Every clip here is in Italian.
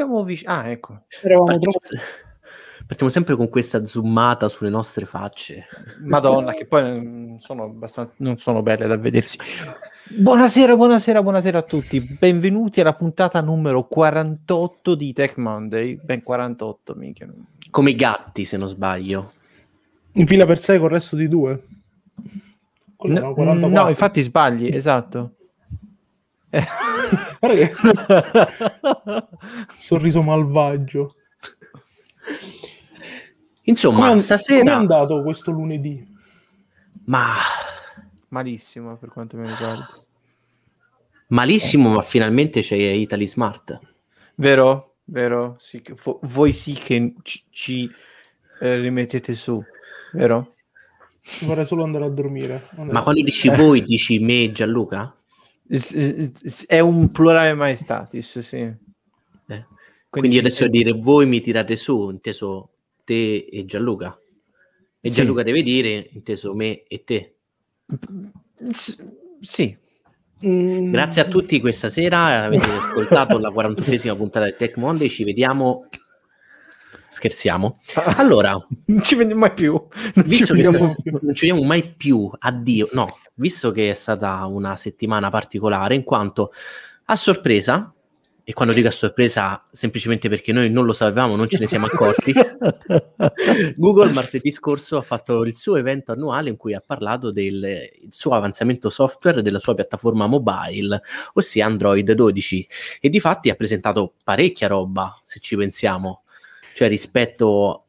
siamo vicini? Ah, ecco. Partiamo, partiamo, sempre con questa zoomata sulle nostre facce. Madonna, che poi non sono, abbastanza, non sono belle da vedersi. Buonasera, buonasera, buonasera a tutti. Benvenuti alla puntata numero 48 di Tech Monday. Ben 48, minchia. Come i gatti, se non sbaglio. In fila per sé con il resto di due. No, no, infatti sbagli, esatto. Eh. che... Sorriso malvagio. Insomma, come stasera... Come è andato questo lunedì? Ma... Malissimo, per quanto mi riguarda. Malissimo, ma finalmente c'è Italy Smart. Vero, vero. Sì, fo- voi sì che ci, ci eh, rimettete su, vero? Vorrei solo andare a dormire. Ma quando dici voi, dici me e Gianluca? È un plurale maestatis, sì. Eh. Quindi, Quindi adesso sì. dire voi mi tirate su, inteso te e Gianluca. E sì. Gianluca deve dire, inteso me e te. Sì. Mm. Grazie a tutti questa sera, avete ascoltato la 41esima puntata del Tech Monday, ci vediamo Scherziamo. Allora, non ci vediamo mai più. Non visto ci che sta, più. non ci vediamo mai più, addio. No, visto che è stata una settimana particolare, in quanto a sorpresa, e quando dico a sorpresa semplicemente perché noi non lo sapevamo, non ce ne siamo accorti, Google martedì scorso ha fatto il suo evento annuale in cui ha parlato del suo avanzamento software della sua piattaforma mobile, ossia Android 12, e di fatti ha presentato parecchia roba, se ci pensiamo cioè rispetto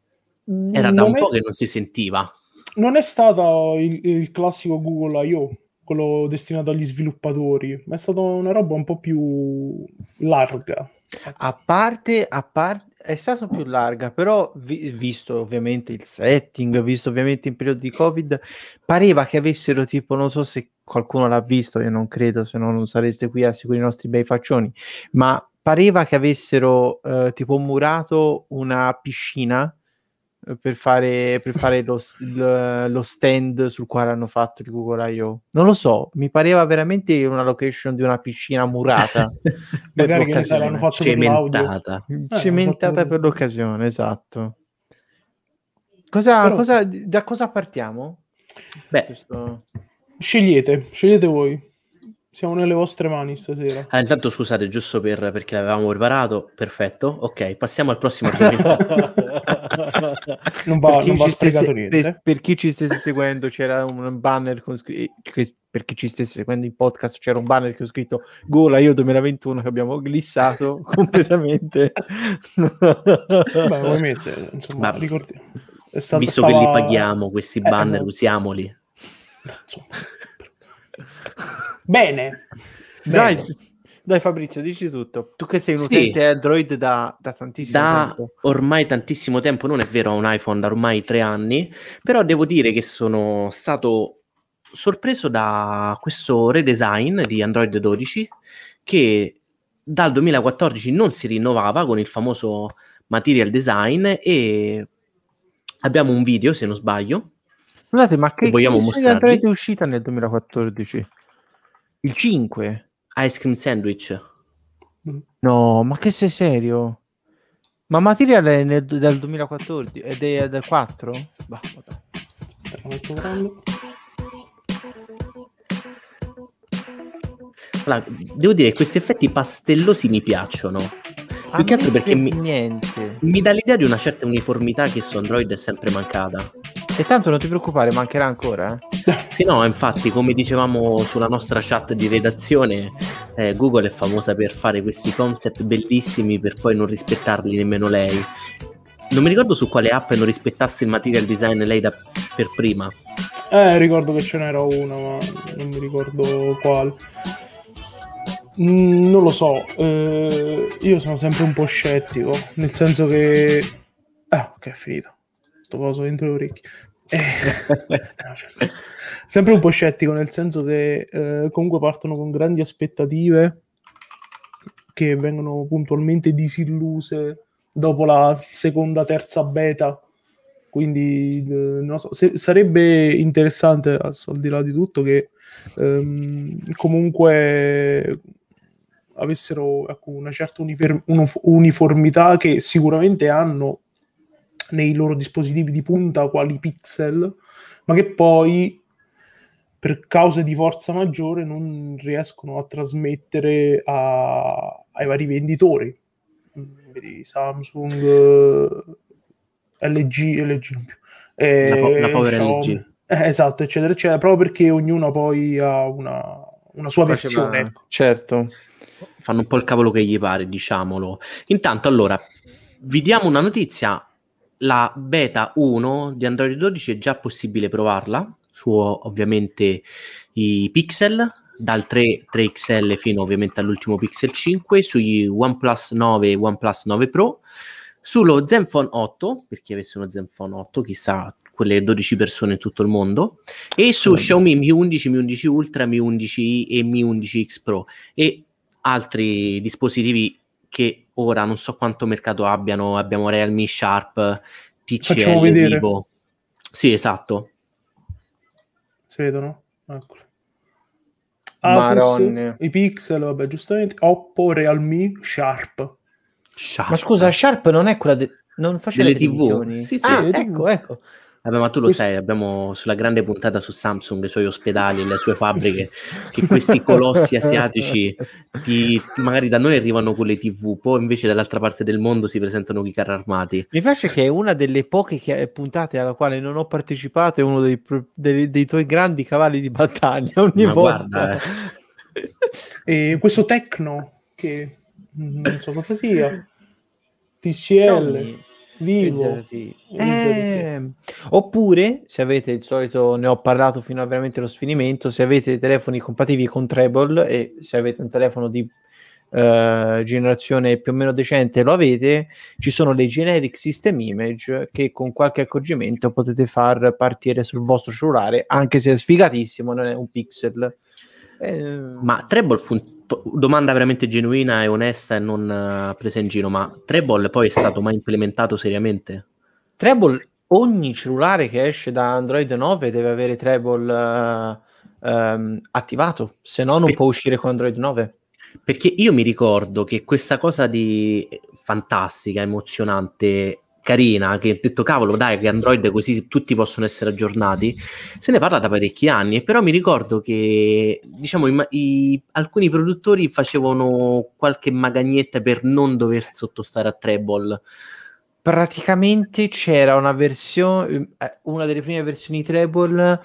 era da un po' che non si sentiva. Non è stato il, il classico Google I.O., quello destinato agli sviluppatori, ma è stata una roba un po' più larga. A parte, a parte è stata più larga, però vi, visto ovviamente il setting, visto ovviamente il periodo di Covid, pareva che avessero tipo, non so se qualcuno l'ha visto, io non credo, se no non sareste qui a seguire i nostri bei faccioni, ma pareva che avessero eh, tipo murato una piscina per fare, per fare lo, lo, stand sul quale hanno fatto il Google I.O. Non lo so, mi pareva veramente una location di una piscina murata. Magari che ne saranno fatto cementata. Per eh, cementata fatto... per l'occasione, esatto. Cosa, Però... cosa, da cosa partiamo? Beh, Questo... scegliete, scegliete voi. Siamo nelle vostre mani stasera. Ah, intanto scusate, giusto per, perché l'avevamo preparato. Perfetto. Ok, passiamo al prossimo argomento. non va, non va spiegato niente. Per, per, chi ci stesse seguendo c'era un banner con scritto... Per chi ci stesse seguendo in podcast c'era un banner che ho scritto Gola io 2021 che abbiamo glissato completamente. Beh, ovviamente, insomma, Ma, ricordi... Stata, visto stava... che li paghiamo questi eh, banner, esatto. usiamoli. Insomma. Bene. Dai, dai, Fabrizio, dici tutto. Tu che sei un sì. utente Android da, da tantissimo da tempo. ormai tantissimo tempo, non è vero, ho un iPhone da ormai tre anni, però devo dire che sono stato sorpreso da questo redesign di Android 12 che dal 2014 non si rinnovava con il famoso material design e abbiamo un video, se non sbaglio. Scusate, ma che, che vogliamo? Android è uscita nel 2014? Il 5? Ice Cream Sandwich. No, ma che sei serio? Ma Material è nel, del 2014 ed è del 4? Bah, allora, devo dire che questi effetti pastellosi mi piacciono. Più che altro perché mi, mi dà l'idea di una certa uniformità che su Android è sempre mancata. E tanto non ti preoccupare, mancherà ancora. Eh? sì, no, infatti, come dicevamo sulla nostra chat di redazione, eh, Google è famosa per fare questi concept bellissimi per poi non rispettarli nemmeno lei. Non mi ricordo su quale app non rispettasse il material design lei da, per prima. Eh, ricordo che ce n'era una, ma non mi ricordo quale. Mm, non lo so, eh, io sono sempre un po' scettico, nel senso che... Ah, ok, è finito sto coso dentro le orecchie. Eh, sempre un po' scettico, nel senso che eh, comunque partono con grandi aspettative che vengono puntualmente disilluse dopo la seconda, terza beta. Quindi eh, so, se, sarebbe interessante, al di là di tutto, che ehm, comunque avessero ecco, una certa unifer- uniformità che sicuramente hanno nei loro dispositivi di punta quali pixel, ma che poi per cause di forza maggiore non riescono a trasmettere a, ai vari venditori. Vedi, Samsung, LG, LG non più. Eh, la, po- la povera LG. Eh, esatto, eccetera, eccetera, proprio perché ognuno poi ha una, una sua Faceva, versione. Ecco. Certo. Fanno un po' il cavolo che gli pare, diciamolo. Intanto, allora, vi diamo una notizia. La beta 1 di Android 12 è già possibile provarla su ovviamente i pixel, dal 3, 3XL fino ovviamente all'ultimo Pixel 5, sui OnePlus 9 e OnePlus 9 Pro, sullo Zenfone 8, per chi avesse uno Zenfone 8, chissà quelle 12 persone in tutto il mondo, e su sì. Xiaomi Mi 11, Mi 11 Ultra, Mi 11i e Mi 11X Pro e altri dispositivi che ora non so quanto mercato abbiano, abbiamo Realme Sharp, TCL, Vivo. Sì, esatto. Si vedono? Eccolo. Asus, i Pixel, vabbè, giustamente, Oppo, Realme, Sharp. Sharp. Ma scusa, Sharp non è quella de- non faceva le TV? Sì, sì, ah, ecco, ecco. Vabbè, ma tu lo sai, abbiamo sulla grande puntata su Samsung, i suoi ospedali, le sue fabbriche, che questi colossi asiatici ti, magari da noi arrivano con le TV, poi invece dall'altra parte del mondo si presentano con i carri armati. Mi piace che è una delle poche puntate alla quale non ho partecipato, è uno dei, dei, dei tuoi grandi cavalli di battaglia ogni ma volta. Guarda, eh. e questo Tecno, che non so cosa sia, TCL. Vivo. Eh, oppure, se avete il solito, ne ho parlato fino a veramente lo sfinimento, se avete telefoni compatibili con Treble e se avete un telefono di uh, generazione più o meno decente lo avete, ci sono le generic system image che con qualche accorgimento potete far partire sul vostro cellulare, anche se è sfigatissimo, non è un pixel. Eh, Ma Treble funziona domanda veramente genuina e onesta e non uh, presa in giro, ma Treble poi è stato mai implementato seriamente? Treble, ogni cellulare che esce da Android 9 deve avere Treble uh, um, attivato, se no non per... può uscire con Android 9. Perché io mi ricordo che questa cosa di fantastica, emozionante, carina, che ha detto cavolo dai che Android così tutti possono essere aggiornati, se ne parla da parecchi anni però mi ricordo che diciamo i, i, alcuni produttori facevano qualche magagnetta per non dover sottostare a Treble. Praticamente c'era una versione, eh, una delle prime versioni Treble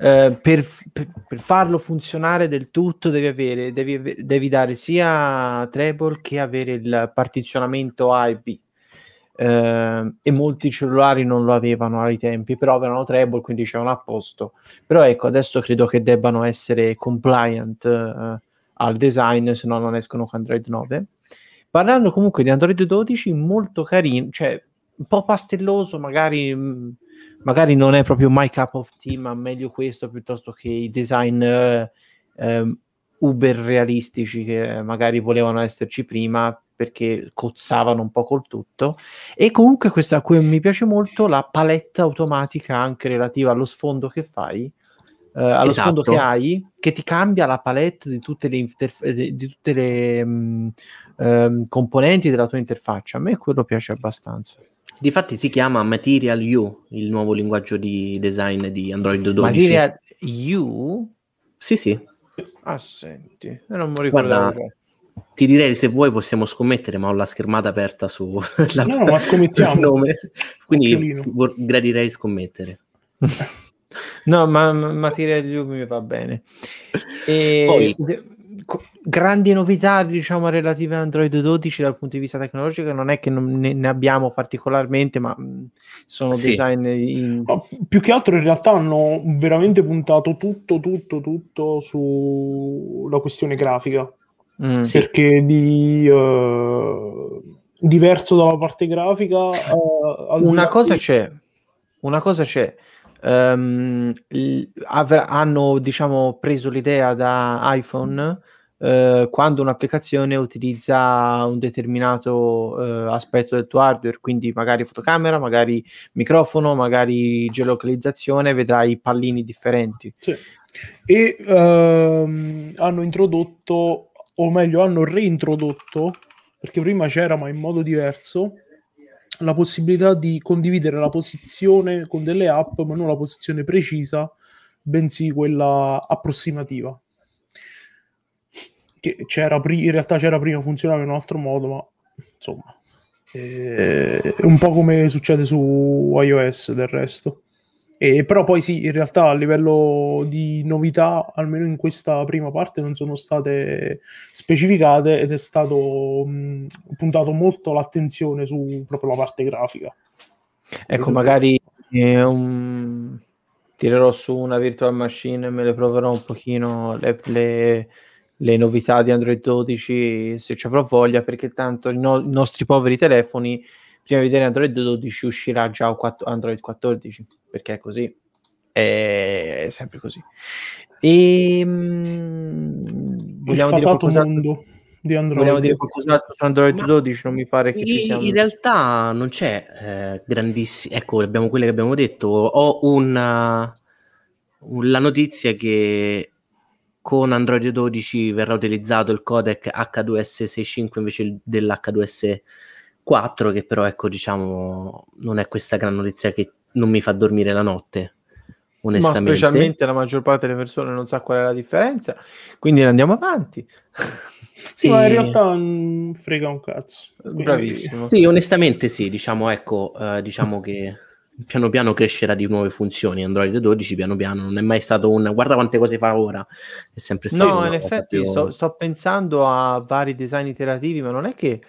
Uh, per, per, per, farlo funzionare del tutto devi, avere, devi, devi dare sia treble che avere il partizionamento A e B eh, e molti cellulari non lo avevano ai tempi, però avevano treble, quindi c'erano a posto. Però ecco, adesso credo che debbano essere compliant eh, al design, se no non escono con Android 9. Parlando comunque di Android 12, molto carino, cioè un po' pastelloso, magari, mm, magari non è proprio my cup of tea, ma meglio questo piuttosto che i design eh, eh, uber realistici che magari volevano esserci prima perché cozzavano un po' col tutto e comunque questa a cui mi piace molto la paletta automatica anche relativa allo sfondo che fai eh, allo esatto. sfondo che hai che ti cambia la palette di tutte le, interf- di tutte le um, um, componenti della tua interfaccia a me quello piace abbastanza Difatti si chiama Material U, il nuovo linguaggio di design di Android 12. Material U? Sì, sì. Ah, senti, non mi ricordo. Guarda, ti direi se vuoi possiamo scommettere, ma ho la schermata aperta su la, no, ma scommettiamo. nome. Quindi vor- gradirei scommettere. no, ma, ma ti mi va bene. E... Poi, grandi novità diciamo relative a Android 12 dal punto di vista tecnologico non è che non ne, ne abbiamo particolarmente ma sono sì. design in... ma più che altro in realtà hanno veramente puntato tutto tutto tutto sulla questione grafica mm, perché di uh, diverso dalla parte grafica uh, una cosa di... c'è una cosa c'è um, avr- hanno diciamo preso l'idea da iPhone Uh, quando un'applicazione utilizza un determinato uh, aspetto del tuo hardware, quindi magari fotocamera, magari microfono, magari geolocalizzazione, vedrai pallini differenti. Sì. E uh, hanno introdotto o meglio hanno reintrodotto, perché prima c'era ma in modo diverso, la possibilità di condividere la posizione con delle app, ma non la posizione precisa, bensì quella approssimativa. Che c'era pri- in realtà c'era prima, funzionava in un altro modo, ma insomma, è un po' come succede su iOS del resto. E, però poi sì, in realtà a livello di novità, almeno in questa prima parte, non sono state specificate ed è stato mh, puntato molto l'attenzione su proprio la parte grafica. Ecco, magari eh, un... tirerò su una virtual machine e me le proverò un pochino le, le, le novità di Android 12 se ci avrò voglia, perché tanto no- i nostri poveri telefoni prima di vedere Android 12 uscirà già Android 14 perché è così è sempre così. E mh, vogliamo dire qualcosa mondo di Android. Vogliamo dire qualcos'altro su Android Ma 12 non mi pare che ci sia in realtà non c'è eh, grandissimo ecco abbiamo quelle che abbiamo detto. Ho una la notizia che con Android 12 verrà utilizzato il codec H265 invece dell'H2S 4 che però ecco diciamo non è questa gran notizia che non mi fa dormire la notte onestamente. ma specialmente la maggior parte delle persone non sa qual è la differenza quindi andiamo avanti. Sì e... ma in realtà non frega un cazzo quindi... bravissimo. Sì onestamente sì diciamo ecco eh, diciamo che piano piano crescerà di nuove funzioni Android 12 piano piano non è mai stato un guarda quante cose fa ora è sempre stato no in effetti più... sto, sto pensando a vari design iterativi ma non è che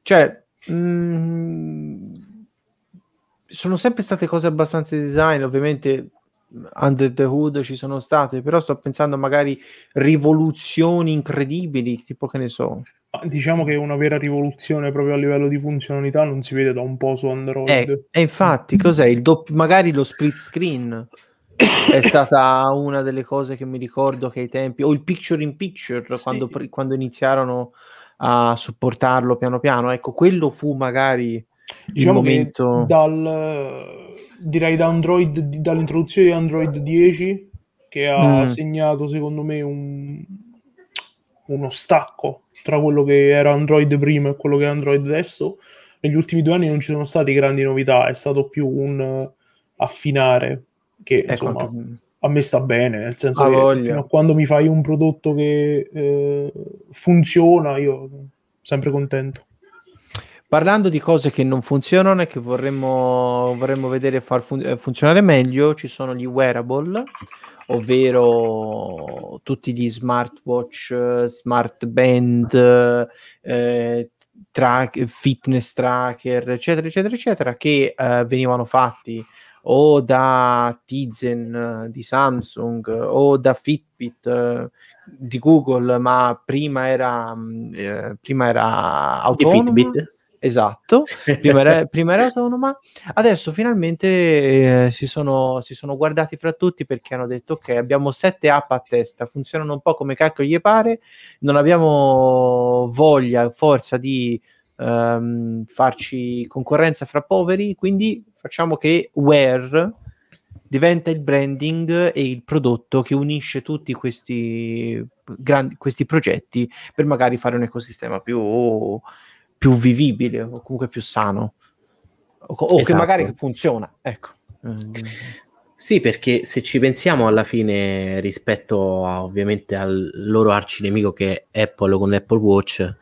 cioè Mm, sono sempre state cose abbastanza design, ovviamente under the hood ci sono state, però sto pensando magari rivoluzioni incredibili, tipo che ne so. Diciamo che una vera rivoluzione proprio a livello di funzionalità non si vede da un po' su Android. Eh, e infatti, cos'è? Il doppio, magari lo split screen è stata una delle cose che mi ricordo che ai tempi, o il picture in picture, sì. quando, quando iniziarono a supportarlo piano piano. Ecco, quello fu magari diciamo il momento... dal, direi da Android, dall'introduzione di Android 10 che ha mm. segnato secondo me un, uno stacco tra quello che era Android prima e quello che è Android adesso. Negli ultimi due anni non ci sono state grandi novità, è stato più un affinare che ecco, insomma... Anche a me sta bene, nel senso che fino a quando mi fai un prodotto che eh, funziona, io sono sempre contento. Parlando di cose che non funzionano e che vorremmo, vorremmo vedere far fun- eh, funzionare meglio, ci sono gli wearable, ovvero tutti gli smartwatch, smart band, eh, track, fitness tracker, eccetera, eccetera, eccetera, che eh, venivano fatti o da Tizen di Samsung o da Fitbit eh, di Google, ma prima era, mm, eh, prima era autonoma. Fitbit. Esatto, prima era, prima era, autonoma, adesso finalmente eh, si, sono, si, sono, guardati fra tutti perché hanno detto ok abbiamo sette app a testa, funzionano un po' come cacchio gli pare, non abbiamo voglia, forza di ehm, farci concorrenza fra poveri, quindi facciamo che Wear diventa il branding e il prodotto che unisce tutti questi, grandi, questi progetti per magari fare un ecosistema più, più vivibile o comunque più sano o, o esatto. che magari funziona. Ecco. Sì, perché se ci pensiamo alla fine rispetto a, ovviamente al loro arcinemico che è Apple con l'Apple Watch,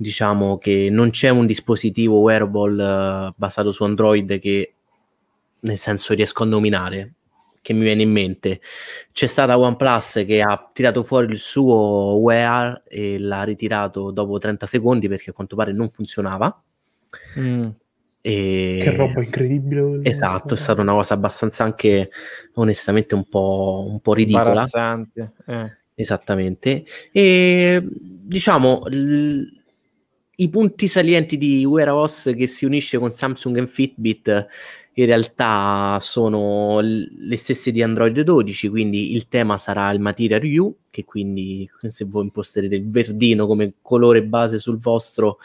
diciamo che non c'è un dispositivo wearable uh, basato su Android che nel senso riesco a nominare che mi viene in mente. C'è stata OnePlus che ha tirato fuori il suo Wear e l'ha ritirato dopo 30 secondi perché a quanto pare non funzionava. Mm. e... che roba incredibile esatto è stata una cosa abbastanza anche onestamente un po', un po ridicola. Eh. esattamente. E diciamo l- i punti salienti di Wear OS che si unisce con Samsung e Fitbit in realtà sono le stesse di Android 12, quindi il tema sarà il Material U, che quindi se voi imposterete il verdino come colore base sul vostro,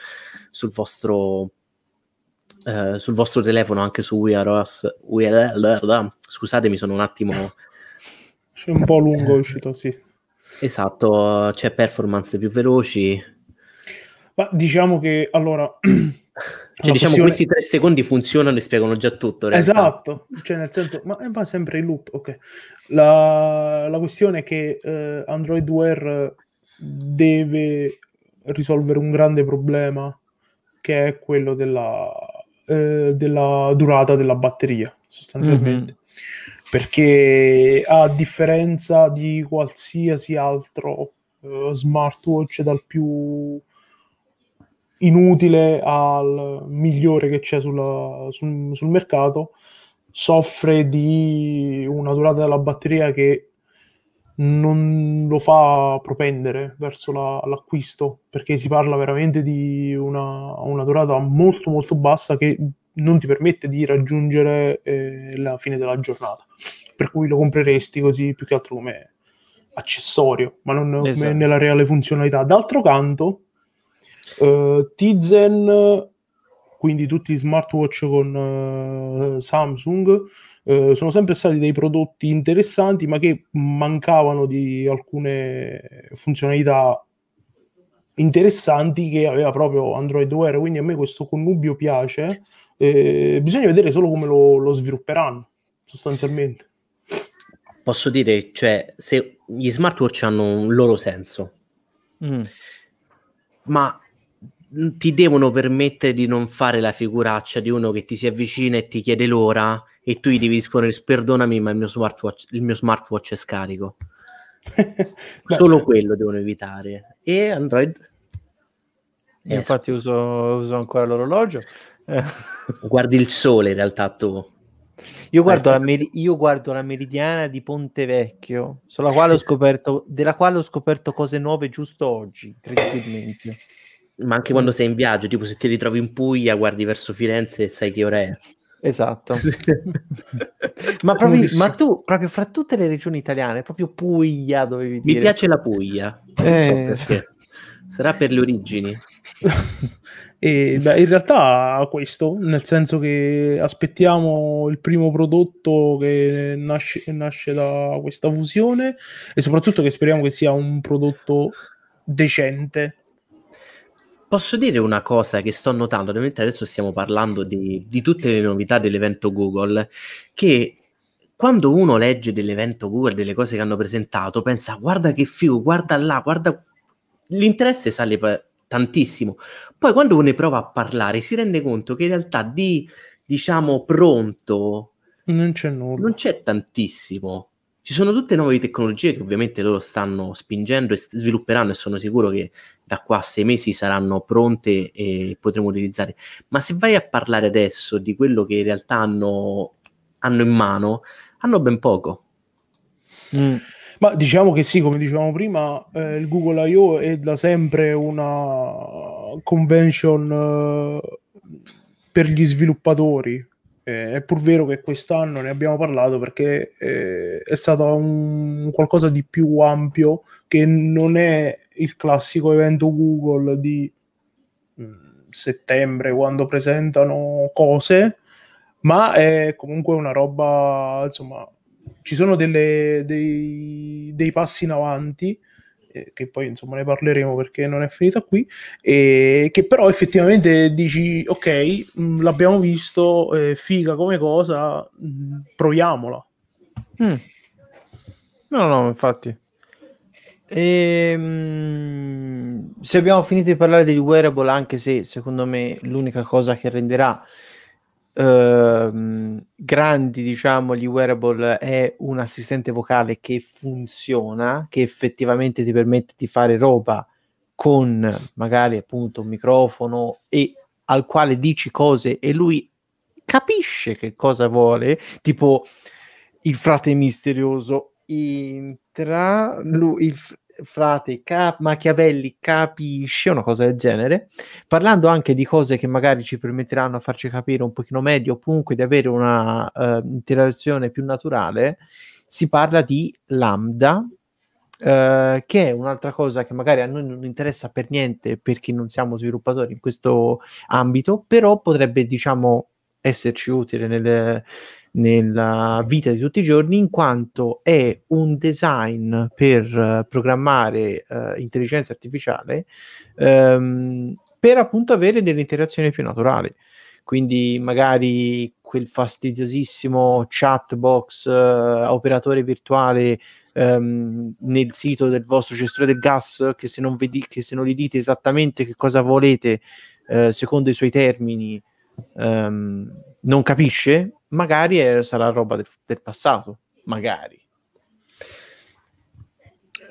sul vostro, eh, sul vostro telefono, anche su Wear OS, Wear, scusatemi, sono un attimo... C'è un po' lungo è uscito, sì. Esatto, c'è performance più veloci. Ma diciamo che allora... Cioè, diciamo, questione... questi tre secondi funzionano e spiegano già tutto. Esatto, cioè nel senso, ma va sempre in loop, ok. La, la questione è che eh, Android Wear deve risolvere un grande problema che è quello della, eh, della durata della batteria, sostanzialmente. Mm-hmm. Perché a differenza di qualsiasi altro eh, smartwatch dal più inutile al migliore che c'è sulla, sul, sul mercato, soffre di una durata della batteria che non lo fa propendere verso la, l'acquisto perché si parla veramente di una, una, durata molto molto bassa che non ti permette di raggiungere eh, la fine della giornata per cui lo compreresti così più che altro come accessorio ma non esatto. come nella reale funzionalità d'altro canto uh, Tizen quindi tutti i smartwatch con uh, Samsung eh, sono sempre stati dei prodotti interessanti, ma che mancavano di alcune funzionalità interessanti che aveva proprio Android Wear. Quindi a me questo connubio piace. Eh, bisogna vedere solo come lo, lo svilupperanno, sostanzialmente. Posso dire, cioè, se gli smartwatch hanno un loro senso, mm. ma ti devono permettere di non fare la figuraccia di uno che ti si avvicina e ti chiede l'ora e tu gli devi rispondere perdonami ma il mio smartwatch, il mio smartwatch è scarico. Solo quello devono evitare. E Android? Io infatti uso, uso, ancora l'orologio. Guardi il sole in realtà tu. Io guardo, la meri- io guardo, la meridiana di Ponte Vecchio, quale scoperto, della quale ho scoperto cose nuove giusto oggi, incredibilmente. Ma anche quando sei in viaggio, tipo se ti ritrovi in Puglia, guardi verso Firenze e sai che ora è. Esatto. ma, proprio, ma, tu, proprio fra tutte le regioni italiane, proprio Puglia dovevi dire. Mi piace la Puglia. Eh. So Sarà per le origini. e beh, in realtà questo, nel senso che aspettiamo il primo prodotto che nasce, nasce da questa fusione e soprattutto che speriamo che sia un prodotto decente Posso dire una cosa che sto notando, ovviamente adesso stiamo parlando di, di tutte le novità dell'evento Google, che quando uno legge dell'evento Google, delle cose che hanno presentato, pensa guarda che figo, guarda là, guarda... L'interesse sale p- tantissimo. Poi quando uno ne prova a parlare si rende conto che in realtà di, diciamo, pronto... Non c'è nulla. Non c'è tantissimo. Ci sono tutte nuove tecnologie che ovviamente loro stanno spingendo e svilupperanno e sono sicuro che da qua a sei mesi saranno pronte e potremo utilizzare. Ma se vai a parlare adesso di quello che in realtà hanno, hanno in mano, hanno ben poco. Mm. Ma diciamo che sì, come dicevamo prima, eh, il Google I.O. è da sempre una convention eh, per gli sviluppatori, eh, è pur vero che quest'anno ne abbiamo parlato perché eh, è stato un, qualcosa di più ampio che non è il classico evento Google di mm, settembre quando presentano cose, ma è comunque una roba, insomma, ci sono delle, dei, dei passi in avanti che poi insomma ne parleremo perché non è finita qui, e che però effettivamente dici ok, mm, l'abbiamo visto, eh, figa come cosa, mm, proviamola. Mm. No, no, infatti. E, ehm, se abbiamo finito di parlare degli wearable, anche se secondo me l'unica cosa che renderà Ehm, grandi, diciamo, gli wearable è un assistente vocale che funziona, che effettivamente ti permette di fare roba con magari appunto un microfono e al quale dici cose e lui capisce che cosa vuole, tipo il frate misterioso. Entra, lui, il, frate Cap- Machiavelli capisce una cosa del genere, parlando anche di cose che magari ci permetteranno a farci capire un pochino meglio, comunque di avere una uh, interazione più naturale, si parla di lambda, Uh, che è un'altra cosa che magari a noi non interessa per niente perché non siamo sviluppatori in questo ambito, però potrebbe, diciamo, esserci utile nelle, nella vita di tutti i giorni in quanto è un design per uh, programmare uh, intelligenza artificiale um, per appunto avere delle interazioni più naturali. Quindi magari quel fastidiosissimo chat box uh, operatore virtuale um, nel sito del vostro gestore del gas che se non, vedi, che se non gli dite esattamente che cosa volete uh, secondo i suoi termini um, non capisce, magari è, sarà roba del, del passato, magari.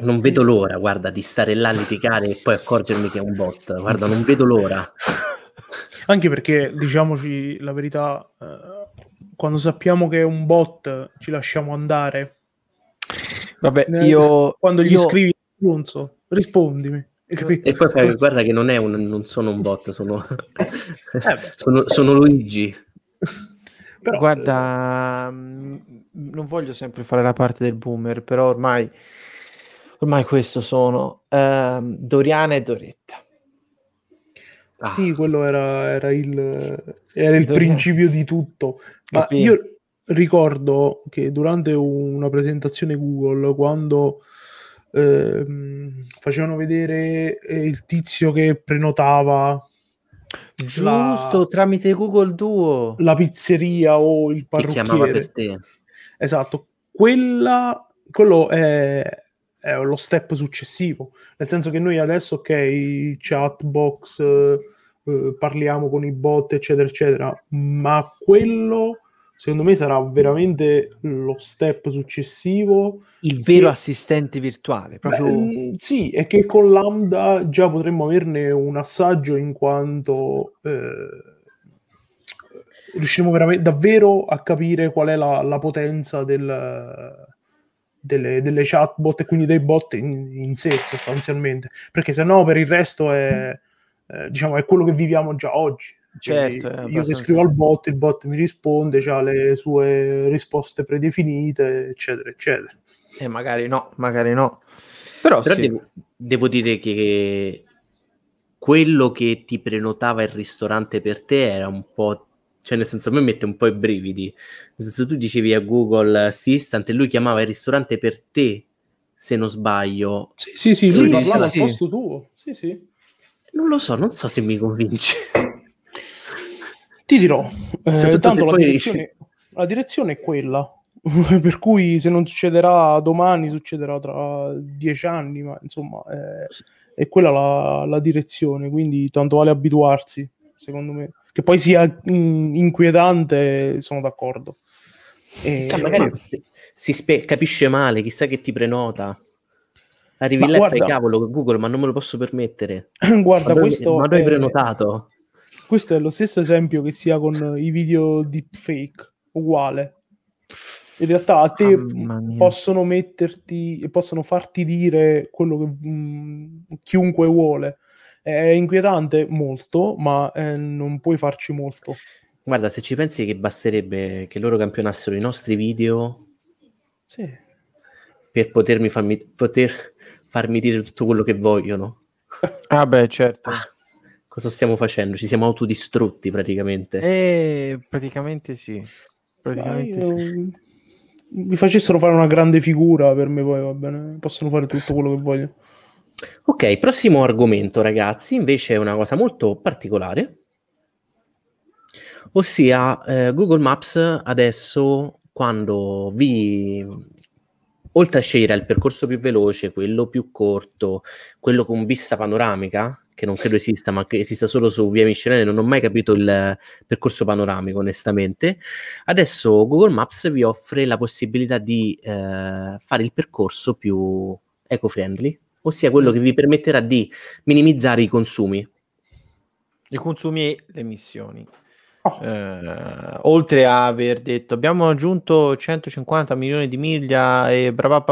Non vedo l'ora, guarda, di stare là a litigare e poi accorgermi che è un bot. Guarda, non vedo l'ora. Anche perché, diciamoci la verità, eh, quando sappiamo che è un bot ci lasciamo andare. Vabbè, eh, io... Quando gli io... scrivi, non so, rispondimi. E poi, poi guarda che non, un, non, sono un bot, sono, eh sono, sono Luigi. Però, guarda, eh... non voglio sempre fare la parte del boomer, però ormai, ormai questo sono uh, Doriana e Doretta. Ah. Sì, quello era, era il, era il principio di tutto. Ma Capì? io ricordo che durante una presentazione Google, quando eh, facevano vedere eh, il tizio che prenotava giusto la, tramite Google Duo la pizzeria o il parrucchiere. Ti chiamava per te. Esatto, quella, quello è, è lo step successivo, nel senso che noi adesso, ok, chatbox, eh, eh, parliamo con i bot, eccetera, eccetera, ma quello secondo me sarà veramente lo step successivo. Il vero che... assistente virtuale, proprio... Beh, sì, e che con Lambda già potremmo averne un assaggio in quanto eh, riusciremo veramente davvero a capire qual è la, la potenza del, delle, delle, chatbot e quindi dei bot in, in sé sostanzialmente, perché se no per il resto è, eh, diciamo, è quello che viviamo già oggi Certo, io che scrivo al bot, il bot mi risponde, ha le sue risposte predefinite, eccetera, eccetera. E magari no, magari no. Però, Però sì. devo, devo, dire che quello che ti prenotava il ristorante per te era un po', cioè nel senso a me mette un po' i brividi. Nel senso tu dicevi a Google Assistant e lui chiamava il ristorante per te, se non sbaglio. Sì, sì, sì, lui sì, parlava sì, al posto tuo. Sì, sì. Non lo so, non so se mi convince. Ti dirò, eh, tanto la direzione, la direzione, è quella, per cui se non succederà domani, succederà tra dieci anni, ma insomma è, è quella la, la, direzione, quindi tanto vale abituarsi, secondo me. Che poi sia in, inquietante, sono d'accordo. E, chissà, magari ma... si spe- capisce male, chissà che ti prenota. Arrivi là e fai cavolo Google, ma non me lo posso permettere. guarda, ma questo... Ma dove hai prenotato? Questo è lo stesso esempio che sia con i video deepfake, uguale. In realtà a te possono metterti e possono farti dire quello che mh, mm, chiunque vuole. È inquietante molto, ma eh, non puoi farci molto. Guarda, se ci pensi che basterebbe che loro campionassero i nostri video sì. per potermi farmi, poter farmi dire tutto quello che vogliono. Ah beh, certo. Ah, cosa stiamo facendo? Ci siamo autodistrutti praticamente. Eh, praticamente sì. Praticamente Dai, sì. Mi facessero fare una grande figura per me, poi va bene. Possono fare tutto quello che vogliono. Ok, prossimo argomento, ragazzi, invece è una cosa molto particolare. Ossia, eh, Google Maps adesso, quando vi oltre a scegliere il percorso più veloce, quello più corto, quello con vista panoramica, che non credo esista, ma che esista solo su Via Michelin, non ho mai capito il percorso panoramico, onestamente. Adesso Google Maps vi offre la possibilità di eh, fare il percorso più eco-friendly, ossia quello che vi permetterà di minimizzare i consumi. I consumi e le emissioni. Oh. Eh, oltre a aver detto abbiamo aggiunto 150 milioni di miglia e brava,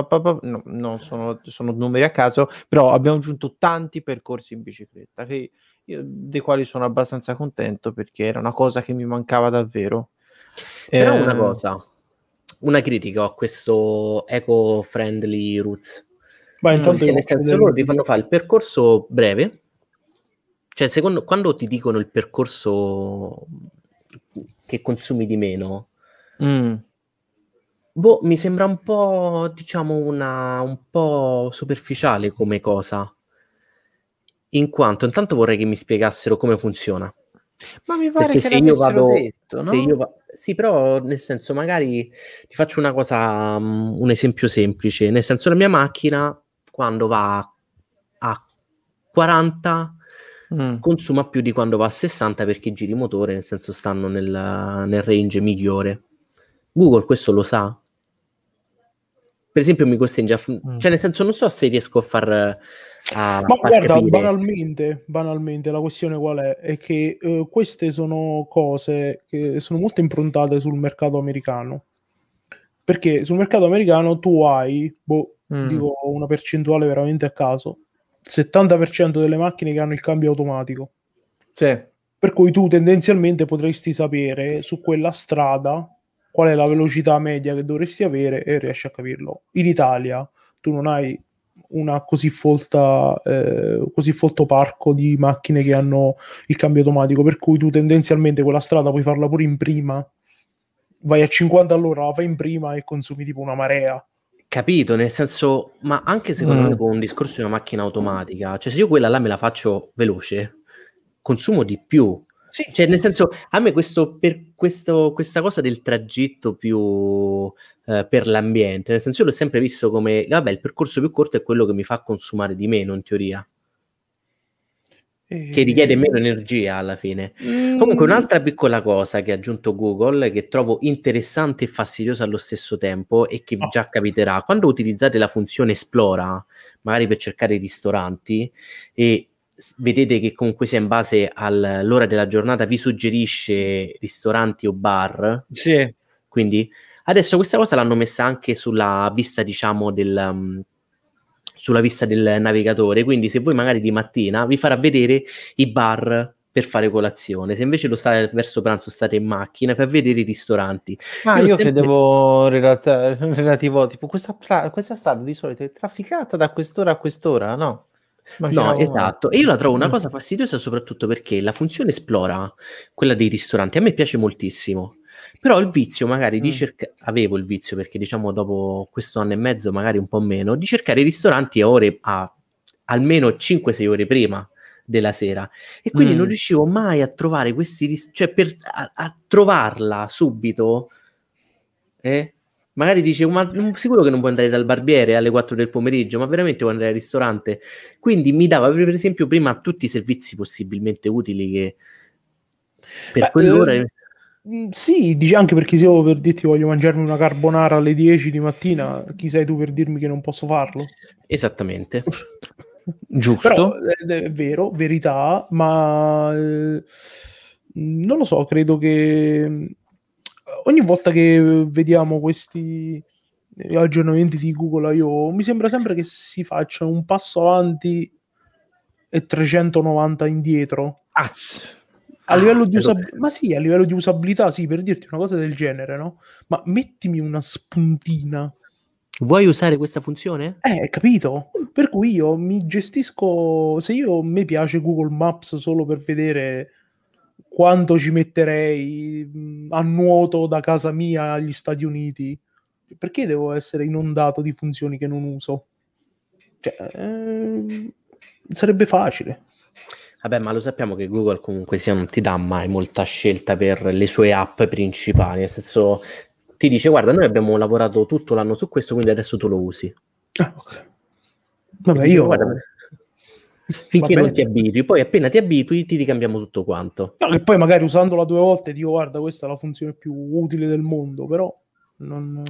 no, non sono, sono, numeri a caso, però abbiamo aggiunto tanti percorsi in bicicletta che io, dei quali sono abbastanza contento perché era una cosa che mi mancava davvero. Però eh, una cosa, una critica a questo eco-friendly roots. Ma intanto mm, nel senso loro ti fanno fare il percorso breve, cioè secondo quando ti dicono il percorso che consumi di meno, Mm. Boh, mi sembra un po', diciamo, una, un po' superficiale come cosa. In quanto intanto vorrei che mi spiegassero come funziona. Ma mi pare Perché che se io vado, detto, se no? io va- sì, però nel senso, magari ti faccio una cosa, mm, un esempio semplice. Nel senso, la mia macchina quando va a 40 Mm. consuma più di quando va a 60 perché giri motore, nel senso, stanno nel, nel range migliore. Google questo lo sa. Per esempio, mi costringe a. f- Mm. Cioè, nel senso, non so se riesco a far. A Ma far guarda, capire. banalmente, banalmente, la questione qual è? È che eh, queste sono cose che sono molto improntate sul mercato americano. Perché sul mercato americano tu hai, boh, Mm. dico una percentuale veramente a caso, 70% delle macchine che hanno il cambio automatico. Sì. Per cui tu tendenzialmente potresti sapere su quella strada qual è la velocità media che dovresti avere e riesci a capirlo. In Italia tu non hai una così folta, eh, così folto parco di macchine che hanno il cambio automatico, per cui tu tendenzialmente quella strada puoi farla pure in prima, vai a 50 all'ora, la fai in prima e consumi tipo una marea. Capito, nel senso, ma anche secondo Mm. me con un discorso di una macchina automatica, cioè se io quella là me la faccio veloce, consumo di più. Sì, Cioè, nel sì, senso, a me questo, per questo, questa cosa del tragitto più eh, per l'ambiente, nel senso, io l'ho sempre visto come, vabbè, il percorso più corto è quello che mi fa consumare di meno, in teoria. Che richiede meno energia alla fine. Mm, Comunque, un'altra piccola cosa che ha aggiunto Google, che trovo interessante e fastidiosa allo stesso tempo, e che Ah. già capiterà, quando utilizzate la funzione Esplora, magari per cercare i ristoranti, e vedete che comunque sia in base all'ora della giornata vi suggerisce ristoranti o bar, Sì. quindi adesso questa cosa l'hanno messa anche sulla vista, diciamo, del, um, sulla vista del navigatore. Quindi, se voi magari di mattina vi farà vedere i bar per fare colazione. Se invece lo state verso pranzo, state in macchina per vedere i ristoranti. Ah, Io io, sempre- credevo relata- relativo, tipo, questa, tra- questa strada di solito è trafficata da quest'ora a quest'ora, no? No, esatto. E io la trovo una Mm. cosa fastidiosa soprattutto perché la funzione esplora, quella dei ristoranti, a me piace moltissimo. Però il vizio magari di Mm. cercare, avevo il vizio perché diciamo dopo questo anno e mezzo, magari un po' meno, di cercare i ristoranti a ore, a almeno 5-6 ore prima della sera. E quindi Mm. non riuscivo mai a trovare questi, ris- cioè per, a, a trovarla subito, eh? Magari dice, ma sicuro che non puoi andare dal barbiere alle 4 del pomeriggio, ma veramente vuoi andare al ristorante? Quindi mi dava per esempio prima tutti i servizi possibilmente utili che per Beh, quell'ora... eh, Sì, dici anche perché se io per dirti voglio mangiarmi una carbonara alle 10 di mattina, chi sei tu per dirmi che non posso farlo? Esattamente. Giusto. Però eh, è vero, verità, ma eh, non lo so, credo che mm, ogni volta che vediamo questi eh, aggiornamenti di Google I.O. mi sembra sempre che si faccia un passo avanti e 390 indietro. Az. A Ah, livello di quello- usabilità, ma sì, a livello di usabilità, sì, per dirti una cosa del genere, no? Ma mettimi una spuntina. Vuoi usare questa funzione? Eh, capito? Per cui io mi gestisco, se io mi piace Google Maps solo per vedere quanto ci metterei mh, a nuoto da casa mia agli Stati Uniti, perché devo essere inondato di funzioni che non uso? Cioè, eh, sarebbe facile. Vabbè, ma lo sappiamo che Google comunque sia non ti dà mai molta scelta per le sue app principali, nel senso ti dice guarda noi abbiamo lavorato tutto l'anno su questo, quindi adesso tu lo usi. Ah, ok. Vabbè, E dice, io... "Guarda, finché non ti abitui, poi appena ti abitui ti ricambiamo tutto quanto. No, che poi magari usandola due volte dico guarda questa è la funzione più utile del mondo, però non,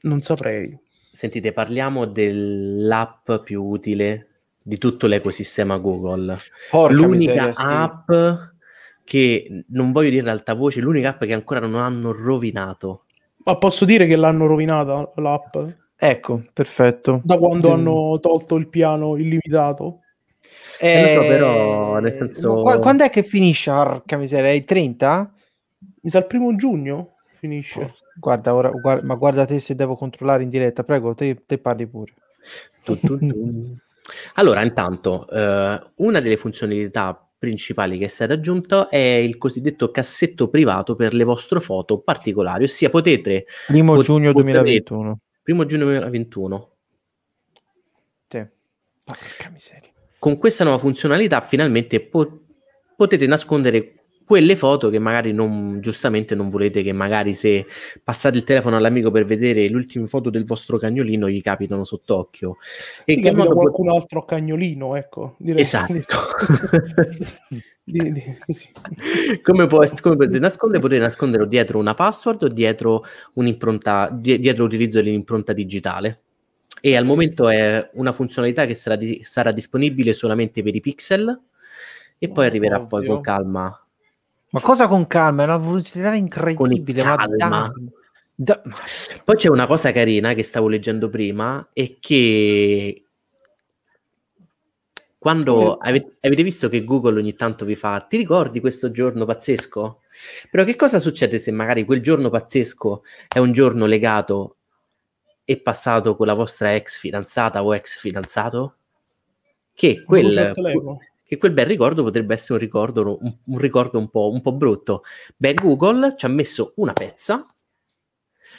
non saprei. Sentite, parliamo dell'app più utile di tutto l'ecosistema Google. Porca l'unica miseria, app che non voglio dire ad alta voce, l'unica app che ancora non hanno rovinato. Ma posso dire che l'hanno rovinata l'app Ecco, perfetto. da quando Del- hanno tolto il piano illimitato? Eh, so, però, nel senso- Qua- quando è che finisce? Porca miseria, è il 30? Mi sa il primo giugno finisce. Guarda, ora, guarda, ma guarda te se devo controllare in diretta, prego, te, te parli pure. Allora, intanto, eh, una delle funzionalità principali che è stato aggiunto è il cosiddetto cassetto privato per le vostre foto particolari, ossia potete... Primo pot- giugno potete- 2021. Primo giugno 2021. Sì. Porca miseria. Con questa nuova funzionalità finalmente po- potete nascondere quelle foto che magari non, giustamente non volete che magari se passate il telefono all'amico per vedere le ultime foto del vostro cagnolino gli capitano sott'occhio. E Sì, che modo pot- qualcun altro cagnolino, ecco. Direi. Esatto. Di- di- così. come, può, come potete nascondere? Potete nasconderlo dietro una password o dietro un'impronta, di- dietro l'utilizzo dell'impronta digitale. E al momento è una funzionalità che sarà, sarà disponibile solamente per i pixel e poi arriverà poi Ovvio. con calma. Ma cosa con calma? È una velocità incredibile. Ma. Da- ma- Poi c'è una cosa carina che stavo leggendo prima e che quando ave- avete visto che Google ogni tanto vi fa ti ricordi questo giorno pazzesco? Però che cosa succede se magari quel giorno pazzesco è un giorno legato e passato con la vostra ex fidanzata o ex fidanzato? Che quel. Che quel bel ricordo potrebbe essere un ricordo un, un ricordo un po', un po' brutto. Beh, Google ci ha messo una pezza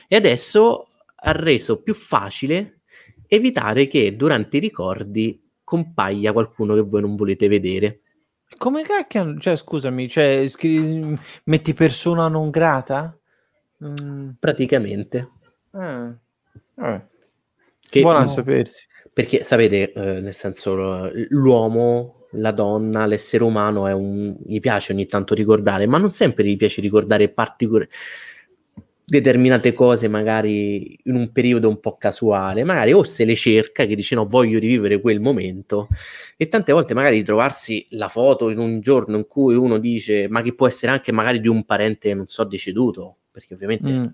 e adesso ha reso più facile evitare che durante i ricordi compaia qualcuno che voi non volete vedere. Come cacchio? Cioè, scusami, cioè, scri- metti persona non grata? Mm, Praticamente. eh. Eh, Che, Buono a no. sapersi. Perché sapete, eh, nel senso, l'uomo, la donna, l'essere umano è un, gli piace ogni tanto ricordare, ma non sempre gli piace ricordare particolari determinate cose magari in un periodo un po' casuale, magari o se le cerca che dice no voglio rivivere quel momento e tante volte magari trovarsi la foto in un giorno in cui uno dice ma che può essere anche magari di un parente non so deceduto, perché ovviamente Mm.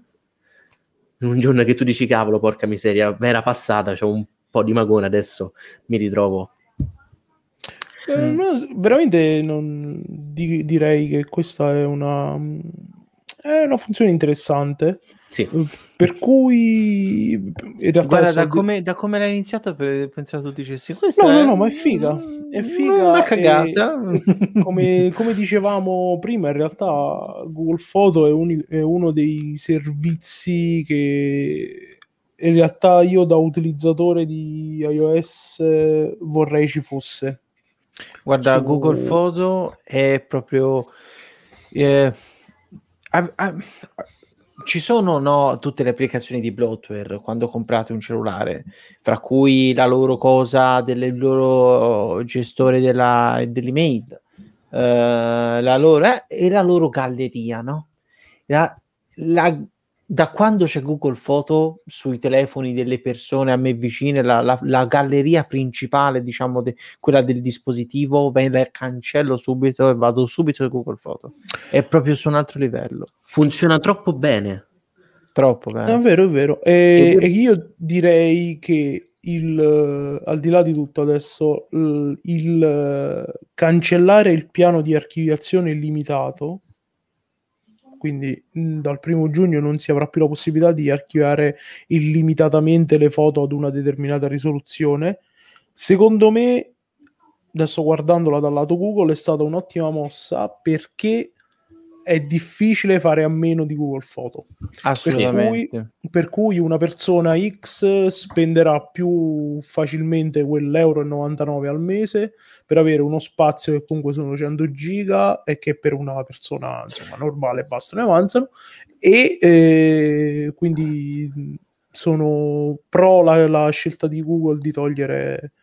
in un giorno che tu dici cavolo porca miseria, era passata, c'ho un po' di magone adesso mi ritrovo Eh, Mm. no, veramente non di- direi che questa è una, è una funzione interessante. sì, eh, Per cui in realtà Guarda, da come, da come l'hai iniziato, pe- pensavo tu dicessi questo. No, no, è- no, ma è figa. È figa Una e- cagata. come, come dicevamo prima, in realtà Google Photo è, uni- è uno dei servizi che in realtà io da utilizzatore di iOS vorrei ci fosse. Guarda, Su- Google Photo è proprio... eh, ah, ah, ci sono no, tutte le applicazioni di bloatware quando comprate un cellulare, fra cui la loro cosa del loro gestore della, dell'email, eh, la loro, eh, e la loro galleria, no? La- la- da quando c'è Google Photo sui telefoni delle persone a me vicine, la, la- la galleria principale, diciamo, de- quella del dispositivo, me la cancello subito e vado subito su Google Photo. È proprio su un altro livello. funziona troppo bene. Troppo È bene. vero, è vero. E, E- io direi che il, al di là di tutto adesso, il, il, cancellare il piano di archiviazione illimitato, quindi mh, dal primo giugno non si avrà più la possibilità di archiviare illimitatamente le foto ad una determinata risoluzione. Secondo me, adesso guardandola dal lato Google, è stata un'ottima mossa perché è difficile fare a meno di Google Photo. Assolutamente. Per cui una persona X spenderà più facilmente quell'euro e 99 al mese per avere uno spazio che comunque sono 100 giga e che per una persona insomma, normale basta ne avanzano e eh, quindi sono pro la, la scelta di Google di togliere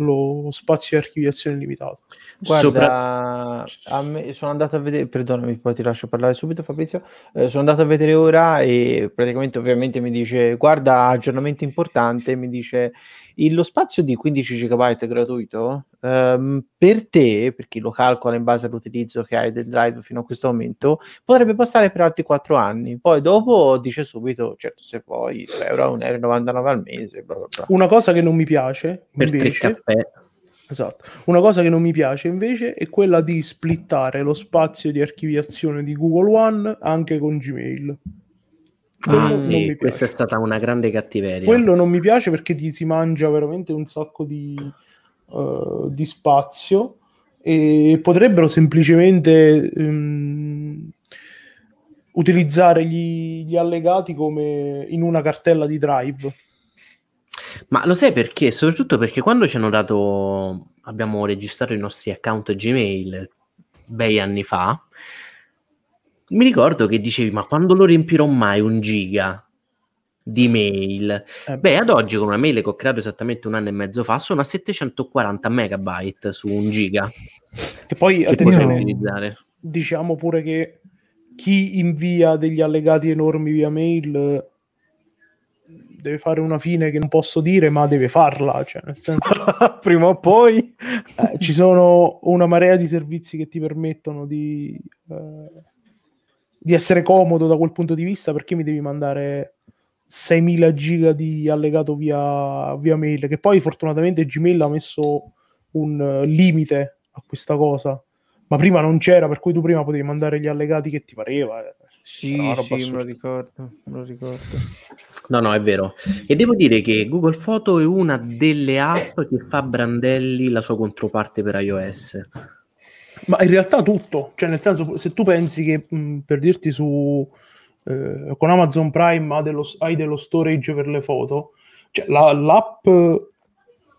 lo spazio di archiviazione limitato. Guarda, Sopra- a me, sono andato a vedere, perdonami, poi ti lascio parlare subito Fabrizio, Eh, sono andato a vedere ora e praticamente ovviamente mi dice, guarda, aggiornamento importante, mi dice, il- lo spazio di 15 GB gratuito, ehm, per te, per chi lo calcola in base all'utilizzo che hai del drive fino a questo momento, potrebbe bastare per altri 4 anni, poi dopo dice subito, certo se vuoi, 3 euro, 1,99 euro al mese, bla bla bla. Una cosa che non mi piace Per invece caffè. Esatto. Una cosa che non mi piace invece è quella di splittare lo spazio di archiviazione di Google One anche con Gmail. Quello Ah, sì, questa è stata una grande cattiveria. Quello non mi piace perché ti si mangia veramente un sacco di, eh, di spazio. e potrebbero semplicemente um, utilizzare gli, gli, allegati come in una cartella di drive. Ma lo sai perché? Soprattutto perché quando ci hanno dato, abbiamo registrato i nostri account Gmail bei anni fa, mi ricordo che dicevi, ma quando lo riempirò mai un giga? di mail. Eh, Beh, ad oggi con una mail che ho creato esattamente un anno e mezzo fa sono a 740 megabyte su un giga. Che poi che attenzione, utilizzare. diciamo pure che chi invia degli allegati enormi via mail deve fare una fine che non posso dire, ma deve farla, cioè nel senso prima o poi eh, ci sono una marea di servizi che ti permettono di, eh, di essere comodo da quel punto di vista perché mi devi mandare 6.000 giga di allegato via, via mail, che poi fortunatamente Gmail ha messo un uh, limite a questa cosa, ma prima non c'era, per cui tu prima potevi mandare gli allegati che ti pareva. Eh. Sì, sì, me lo ricordo, me lo ricordo. No, no, è vero. E devo dire che Google Photo è una delle app che fa Brandelli la sua controparte per iOS. Ma in realtà tutto, cioè nel senso, se tu pensi che mh, per dirti su eh, con Amazon Prime dello, hai dello storage per le foto, cioè la, l'app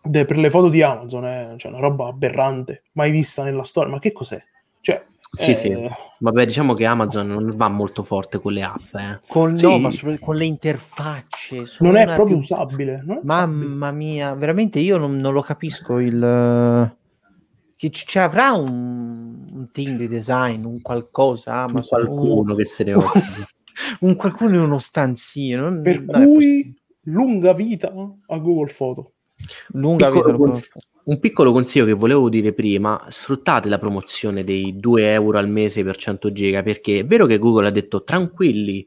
de, per le foto di Amazon è cioè, una roba aberrante, mai vista nella storia, ma che cos'è? Cioè, sì, eh... sì. Vabbè, diciamo che Amazon non va molto forte con le app. Eh. Con, sì. No, ma con le interfacce. Non è proprio più... usabile. Non è Mamma usabile. mia, veramente io non, non lo capisco il... Che c- avrà un, un, team di design, un qualcosa, ma qualcuno un... che se ne occupa. un qualcuno in uno stanzino. Per non cui lunga vita a Google Photo. Lunga piccolo vita cons- un piccolo consiglio che volevo dire prima, sfruttate la promozione dei 2 euro al mese per 100 giga, perché è vero che Google ha detto tranquilli,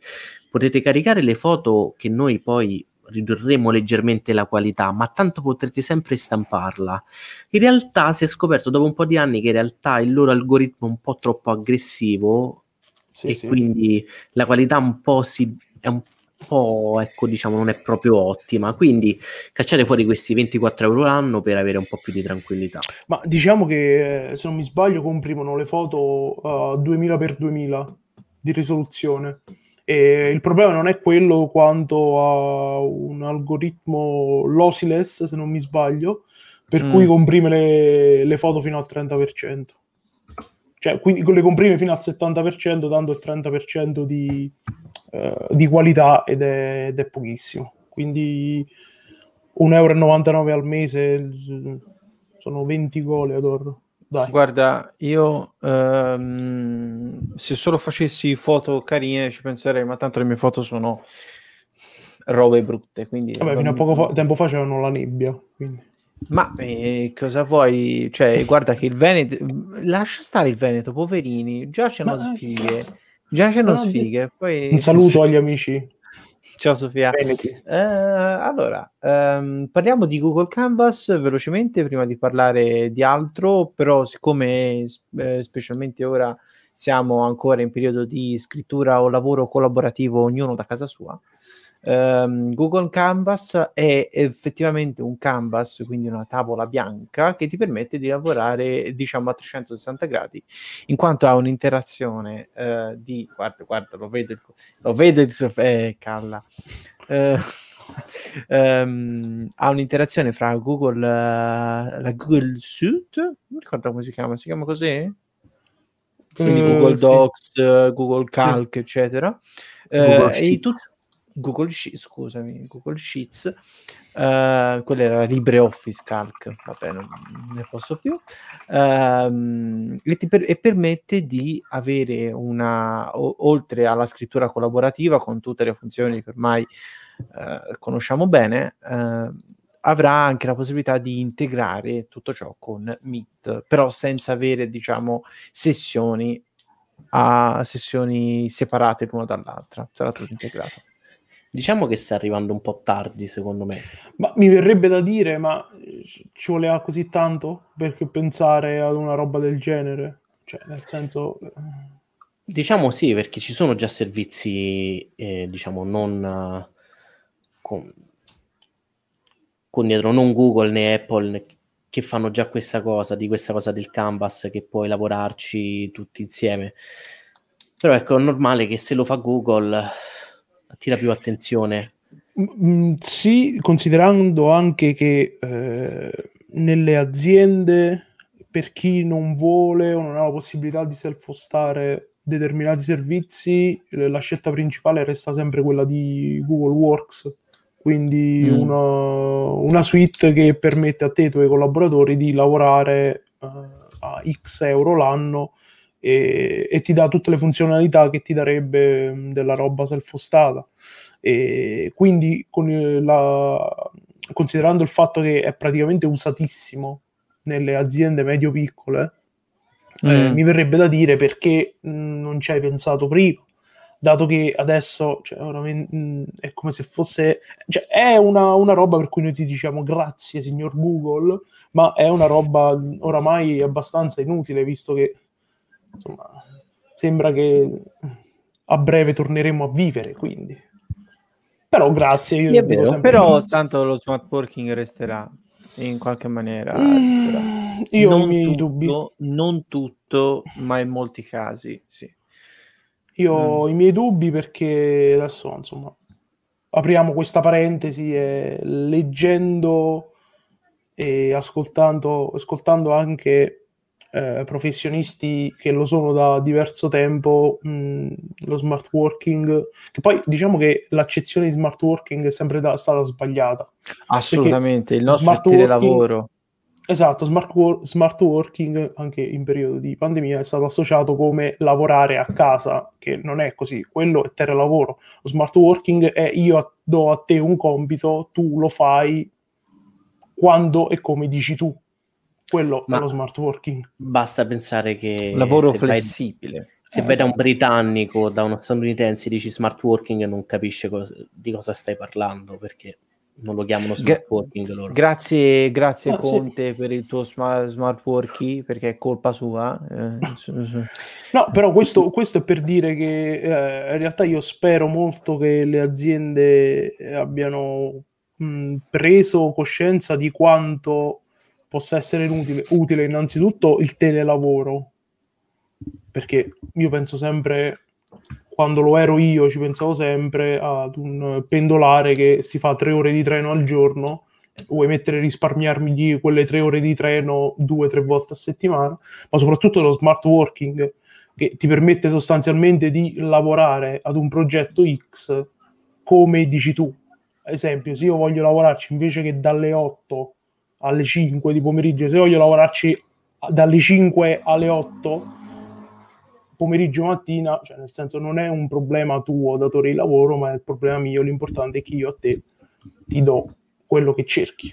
potete caricare le foto che noi poi ridurremo leggermente la qualità, ma tanto potrete sempre stamparla. In realtà si è scoperto dopo un po' di anni che in realtà il loro algoritmo è un po' troppo aggressivo sì, e sì. quindi la qualità un po' si è un po' ecco diciamo non è proprio ottima quindi cacciate fuori questi 24 euro l'anno per avere un po' più di tranquillità ma diciamo che se non mi sbaglio comprimono le foto uh, 2000x2000 di risoluzione e il problema non è quello quanto a un algoritmo lossless se non mi sbaglio per mm. cui comprime le, le foto fino al 30% cioè, quindi le comprime fino al 70%, dando il 30% di, eh, di qualità ed è, ed è, pochissimo. Quindi 1,99 euro al mese sono 20 gol, adoro. Dai. Guarda, io ehm, se solo facessi foto carine ci penserei, ma tanto le mie foto sono robe brutte. Quindi Vabbè, fino a poco fa- tempo fa c'erano la nebbia. Quindi. Ma eh, cosa vuoi? Cioè, guarda che il Veneto, lascia stare il Veneto, poverini, già c'hanno Ma, sfighe, già c'hanno no, sfighe. Poi... Un saluto agli amici. Ciao Sofia. Eh, allora, ehm, parliamo di Google Canvas velocemente prima di parlare di altro, però siccome eh, specialmente ora siamo ancora in periodo di scrittura o lavoro collaborativo ognuno da casa sua, Um, Google Canvas è effettivamente un canvas, quindi una tavola bianca che ti permette di lavorare diciamo a 360 gradi, in quanto ha un'interazione uh, di guarda, guarda, lo vedo, lo vedo il eh, calla. Uh, um, ha un'interazione fra Google, uh, la Google Suite, non ricordo come si chiama, si chiama così? Quindi Google Docs, sì. Google Calc, sì. eccetera. Google e tut- Google Sheets, scusami, Google Sheets, uh, quella era LibreOffice Calc, vabbè, non, ne posso più, uh, e, per, e, permette di avere una, o, oltre alla scrittura collaborativa con tutte le funzioni che ormai uh, conosciamo bene, avrà anche la possibilità di integrare tutto ciò con Meet, però senza avere, diciamo, sessioni a sessioni separate l'una dall'altra, sarà tutto integrato. Diciamo che sta arrivando un po' tardi, secondo me. Ma mi verrebbe da dire, ma ci voleva così tanto perché pensare ad una roba del genere? Cioè, nel senso... Eh. Diciamo sì, perché ci sono già servizi, eh, diciamo, non uh, con, con, dietro non Google né Apple né, che fanno già questa cosa, di questa cosa del canvas, che puoi lavorarci tutti insieme. Però ecco, è normale che se lo fa Google attira più attenzione. Mm, sì, considerando anche che eh, nelle aziende, per chi non vuole o non ha la possibilità di self-hostare determinati servizi, la scelta principale resta sempre quella di Google Works, quindi mm. una, una, suite che permette a te e ai tuoi collaboratori di lavorare uh, a X euro l'anno e, e, ti dà tutte le funzionalità che ti darebbe mm, della roba self-hostata. E quindi con la, considerando il fatto che è praticamente usatissimo nelle aziende medio-piccole, eh, mm. eh, mi verrebbe da dire perché mm, non ci hai pensato prima, dato che adesso cioè, mm, è come se fosse, cioè, è una, una, roba per cui noi ti diciamo grazie signor Google, ma è una roba oramai abbastanza inutile, visto che insomma, sembra che a breve torneremo a vivere, quindi. Però grazie. Sì, è vero, però grazie. tanto lo smart working resterà in qualche maniera. Mm, io non ho i miei tutto, dubbi. Non tutto, ma in molti casi sì. Io mm. ho i miei dubbi perché adesso, insomma, apriamo questa parentesi e leggendo e ascoltando, ascoltando anche eh, professionisti che lo sono da diverso tempo, mh, mm, lo smart working, che poi diciamo che l'accezione di smart working è sempre da, stata sbagliata. Assolutamente, il nostro stile working, lavoro. Esatto, smart, wor- smart, working anche in periodo di pandemia è stato associato come lavorare a casa, che non è così, quello è telelavoro. Lo smart working è io do a te un compito, tu lo fai quando e come dici tu quello Ma è lo smart working. Basta pensare che... Lavoro flessibile. Vai, se eh, vai esatto. da un britannico, da uno statunitense, dici smart working non capisce cosa, di cosa stai parlando perché non lo chiamano smart Gra- working loro. Grazie, grazie ah, Conte sì. per il tuo smart, smart, working perché è colpa sua. Eh, no, però questo, questo, è per dire che eh, in realtà io spero molto che le aziende abbiano mh, preso coscienza di quanto possa essere utile, utile innanzitutto il telelavoro, perché io penso sempre, quando lo ero io, ci pensavo sempre ad un pendolare che si fa tre ore di treno al giorno, vuoi mettere risparmiarmi quelle tre ore di treno due o tre volte a settimana, ma soprattutto lo smart working che ti permette sostanzialmente di lavorare ad un progetto X come dici tu. Ad esempio, se io voglio lavorarci invece che dalle 8 alle 5 di pomeriggio, se voglio lavorarci dalle 5 alle 8 pomeriggio mattina, cioè nel senso non è un problema tuo datore di lavoro, ma è il problema mio, l'importante è che io a te ti do quello che cerchi.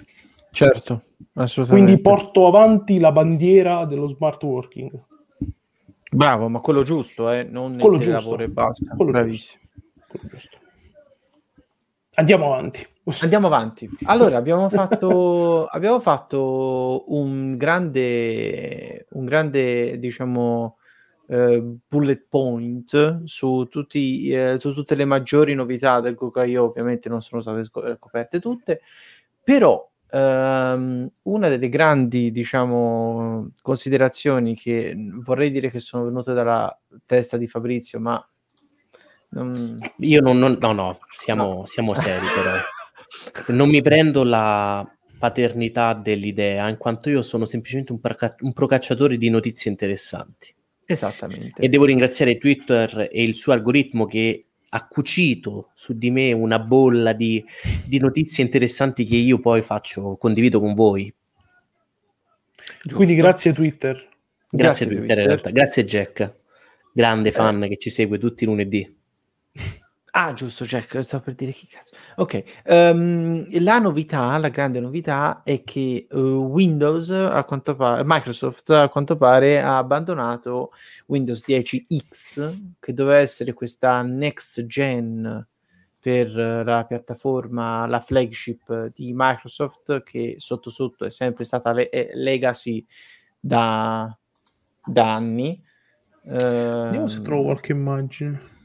Certo, assolutamente. Quindi porto avanti la bandiera dello smart working. Bravo, ma quello giusto, eh? non quello giusto. lavoro e basta. Quello Bravissimo. Giusto. Quello giusto. Andiamo avanti. Andiamo avanti. Allora, abbiamo fatto, abbiamo fatto un grande, un grande diciamo, eh, bullet point su, tutti, eh, su tutte le maggiori novità del Google Ovviamente non sono state scoperte tutte, però ehm, una delle grandi, diciamo, considerazioni che vorrei dire che sono venute dalla testa di Fabrizio, ma non... Io non, non, no, no, siamo, no. siamo seri però. non mi prendo la paternità dell'idea, in quanto io sono semplicemente un, praca- un procacciatore di notizie interessanti. Esattamente. E devo ringraziare Twitter e il suo algoritmo che ha cucito su di me una bolla di, di notizie interessanti che io poi faccio, condivido con voi. Giusto. Quindi grazie Twitter. Grazie, grazie Twitter, Twitter, in realtà. Grazie Jack, grande eh. fan che ci segue tutti i lunedì. Ah, giusto, Jack, sto per dire che cazzo. Ok, um, la novità, la grande novità è che uh, Windows, a quanto pare, Microsoft a quanto pare ha abbandonato Windows 10X, che doveva essere questa next gen per la piattaforma, la flagship di Microsoft, che sotto sotto è sempre stata le- legacy da, da anni. Vediamo se trovo qualche immagine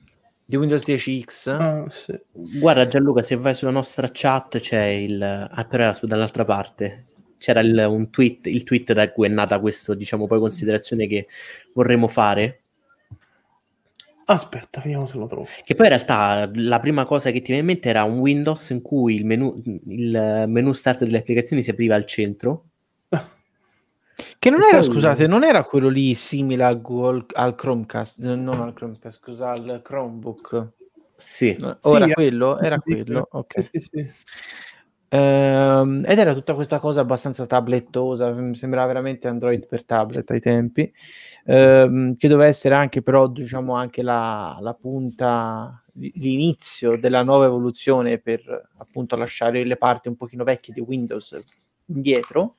di Windows 10X. Ah, sì. Guarda Gianluca, se vai sulla nostra chat c'è il... Ah, però era su dall'altra parte. c'era il, un tweet, il tweet da cui è nata questa, diciamo, poi considerazione che vorremmo fare. Aspetta, vediamo se lo trovo. Che poi in realtà la prima cosa che ti viene in mente era un Windows in cui il menu, il menu start delle applicazioni si apriva al centro. Che non E era, poi- scusate, non era quello lì simile al, Google- al Chromecast, non al Chromecast, scusa, al Chromebook. Sì, No, Sì, Ora eh, quello, era sì, quello, ok. Sì, sì. Ehm, ed era tutta questa cosa abbastanza tablettosa, mi sembrava veramente Android per tablet ai tempi, ehm, che doveva essere anche però, diciamo, anche la, la punta, l'inizio della nuova evoluzione per appunto lasciare le parti un pochino vecchie di Windows indietro.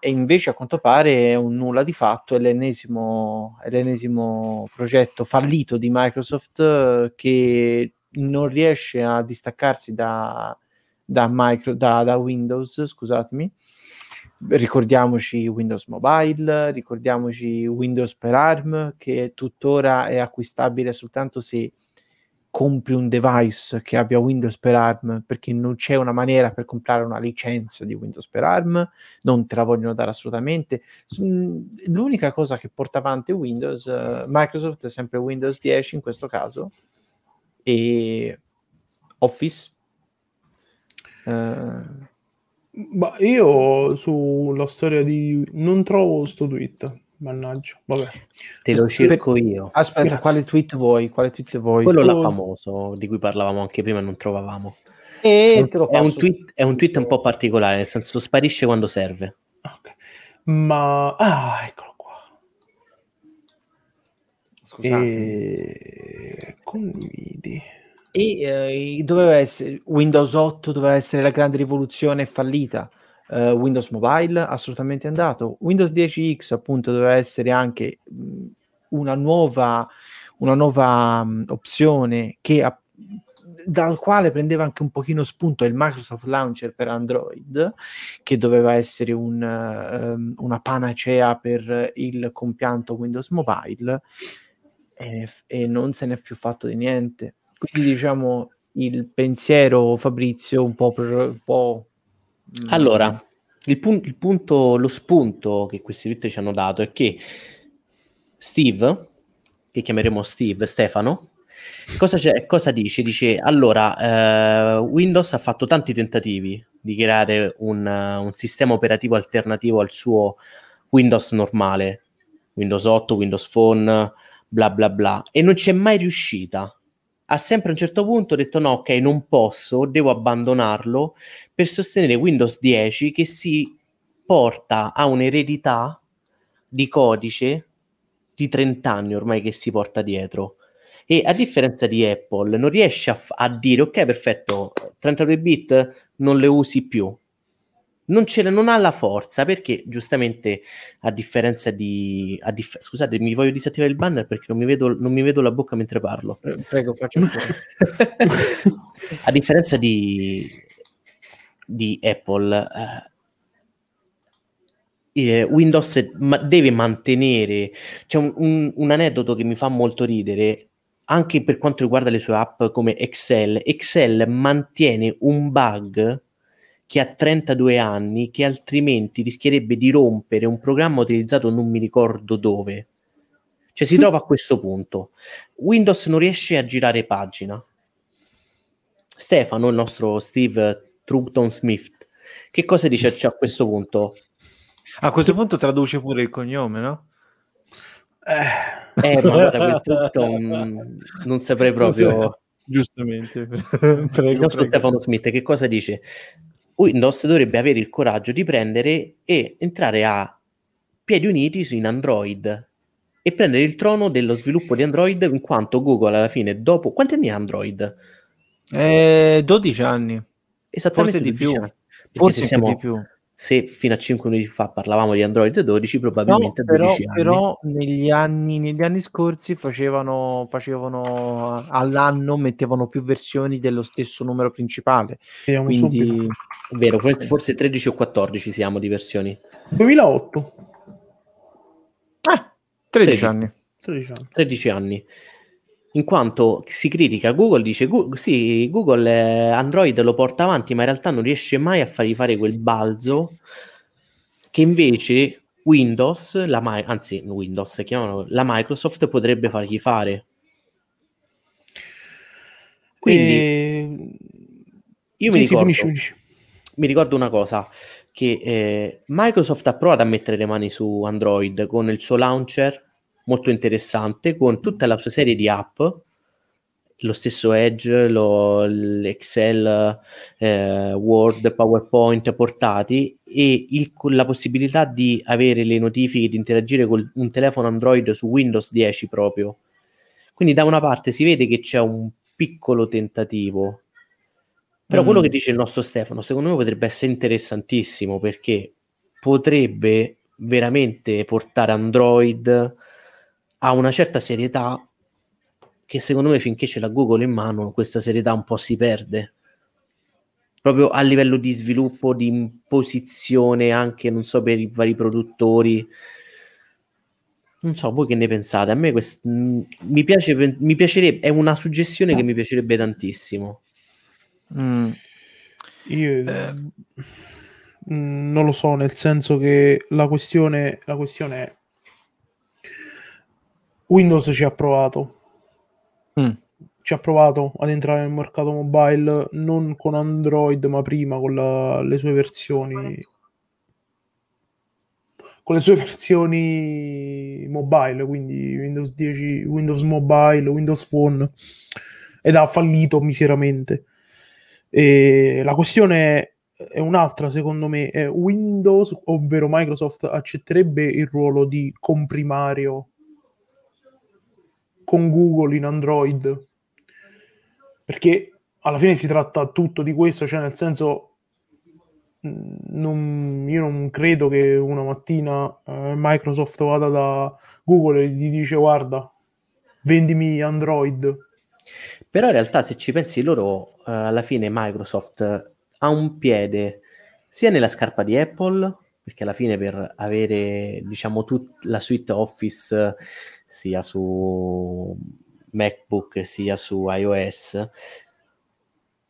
E invece a quanto pare è un nulla di fatto, è l'ennesimo, è l'ennesimo progetto fallito di Microsoft eh, che non riesce a distaccarsi da, da, micro, da, da Windows, scusatemi. Ricordiamoci Windows Mobile, ricordiamoci Windows per ARM, che tuttora è acquistabile soltanto se compri un device che abbia Windows per ARM, perché non c'è una maniera per comprare una licenza di Windows per ARM, non te la vogliono dare assolutamente. Mm, L'unica cosa che porta avanti Windows, eh, Microsoft è sempre Windows 10 in questo caso, e Office. Eh, Ma io sulla storia di... non trovo sto tweet, mannaggia, vabbè. te lo cerco io. aspetta, Grazie. quale tweet vuoi? Quale tweet vuoi? Quello là famoso di cui parlavamo anche prima e non trovavamo. E te lo È un, passo. tweet, è un tweet un po' particolare, nel senso sparisce quando serve. Ok. Ma... Ah, eccolo qua. Scusate. E... Condividi. E eh, doveva essere Windows 8 doveva essere la grande rivoluzione fallita. Eh, Windows Mobile assolutamente andato. Windows 10X appunto doveva essere anche mh, una nuova, una nuova mh, opzione che ha- dal quale prendeva anche un pochino spunto il Microsoft Launcher per Android, che doveva essere un, ehm, una panacea per il compianto Windows Mobile, e, e non se n'è più fatto di niente. Quindi diciamo il pensiero Fabrizio un po', per, un po' mm, Allora, il, pun- il punto, lo spunto che questi tweet ci hanno dato è che Steve, che chiameremo Steve, Stefano, cosa, cosa dice? Dice, allora, eh, Windows ha fatto tanti tentativi di creare un, un sistema operativo alternativo al suo Windows normale, Windows 8, Windows Phone, bla bla bla, e non ci è mai riuscita. Ha sempre a un certo punto detto no, ok, non posso, devo abbandonarlo per sostenere Windows 10 che si porta a un'eredità di codice di 30 anni ormai che si porta dietro. E a differenza di Apple, non riesce a, f- a dire ok, perfetto, 32 bit non le usi più. Non, ce la- non ha la forza perché giustamente a differenza di a dif- scusate mi voglio disattivare il banner perché non mi vedo, non mi vedo la bocca mentre parlo Pre- Prego, faccio ancora. a differenza di, di Apple, eh, eh, Windows deve mantenere. C'è un, un- un aneddoto che mi fa molto ridere. Anche per quanto riguarda le sue app come Excel, Excel mantiene un bug che ha 32 anni, che altrimenti rischierebbe di rompere un programma utilizzato non mi ricordo dove. Cioè si trova a questo punto. Windows non riesce a girare pagina. Stefano, il nostro Steve Troughton Smith, che cosa dice a questo punto? A questo punto traduce pure il cognome, no? Eh, Eh, ma guarda, quel Troughton non saprei proprio. Giustamente. Il prego, nostro prego. Stefano Smith che cosa dice? Windows dovrebbe avere il coraggio di prendere e entrare a piedi uniti in Android e prendere il trono dello sviluppo di Android in quanto Google alla fine dopo quanti anni ha Android? Eh, 12 anni, Esattamente forse di 12 più. anni. Forse siamo- di più. se fino a 5 minuti fa parlavamo di Android 12 No, probabilmente a però, 12 anni. però negli, anni, negli anni scorsi facevano, facevano all'anno mettevano più versioni dello stesso numero principale. vediamo Quindi subito. Vero, forse- forse 13 o 14 siamo di versioni. 2008, ah, 13 13. anni. 13 anni. 13 anni. In quanto si critica Google, dice "Gu- sì, Google eh, Android lo porta avanti, ma in realtà non riesce mai a fargli fare quel balzo che invece Windows, la, anzi Windows, chiamano, la Microsoft potrebbe fargli fare. Quindi e... io sì, mi, ricordo, sì, finisci, finisci. mi ricordo una cosa, che eh, Microsoft ha provato a mettere le mani su Android con il suo launcher molto interessante, con tutta la sua serie di app, lo stesso Edge, lo, l'Excel, eh, Word, PowerPoint portati e il, la possibilità di avere le notifiche, di interagire con un telefono Android su Windows 10 proprio. Quindi da una parte si vede che c'è un piccolo tentativo, però mm. quello che dice il nostro Stefano, secondo me potrebbe essere interessantissimo perché potrebbe veramente portare Android a una certa serietà che secondo me finché ce l'ha Google in mano questa serietà un po' si perde proprio a livello di sviluppo di imposizione anche non so per i vari produttori non so voi che ne pensate a me quest- mi piace mi piacerebbe è una suggestione che mi piacerebbe tantissimo mm. io eh. non lo so nel senso che la questione la questione è Windows ci ha provato. Mm. Ci ha provato ad entrare nel mercato mobile non con Android, ma prima con la, le sue versioni. Con le sue versioni mobile, quindi Windows 10, Windows Mobile, Windows Phone, ed ha fallito miseramente. E la questione è un'altra, secondo me. È Windows, ovvero Microsoft, accetterebbe il ruolo di comprimario con Google in Android, perché alla fine si tratta tutto di questo, cioè nel senso mm, non, io non credo che una mattina eh, Microsoft vada da Google e gli dice guarda, vendimi Android. Però in realtà se ci pensi loro, eh, alla fine Microsoft ha un piede sia nella scarpa di Apple, perché alla fine per avere diciamo tutta la suite Office sia su MacBook sia su iOS,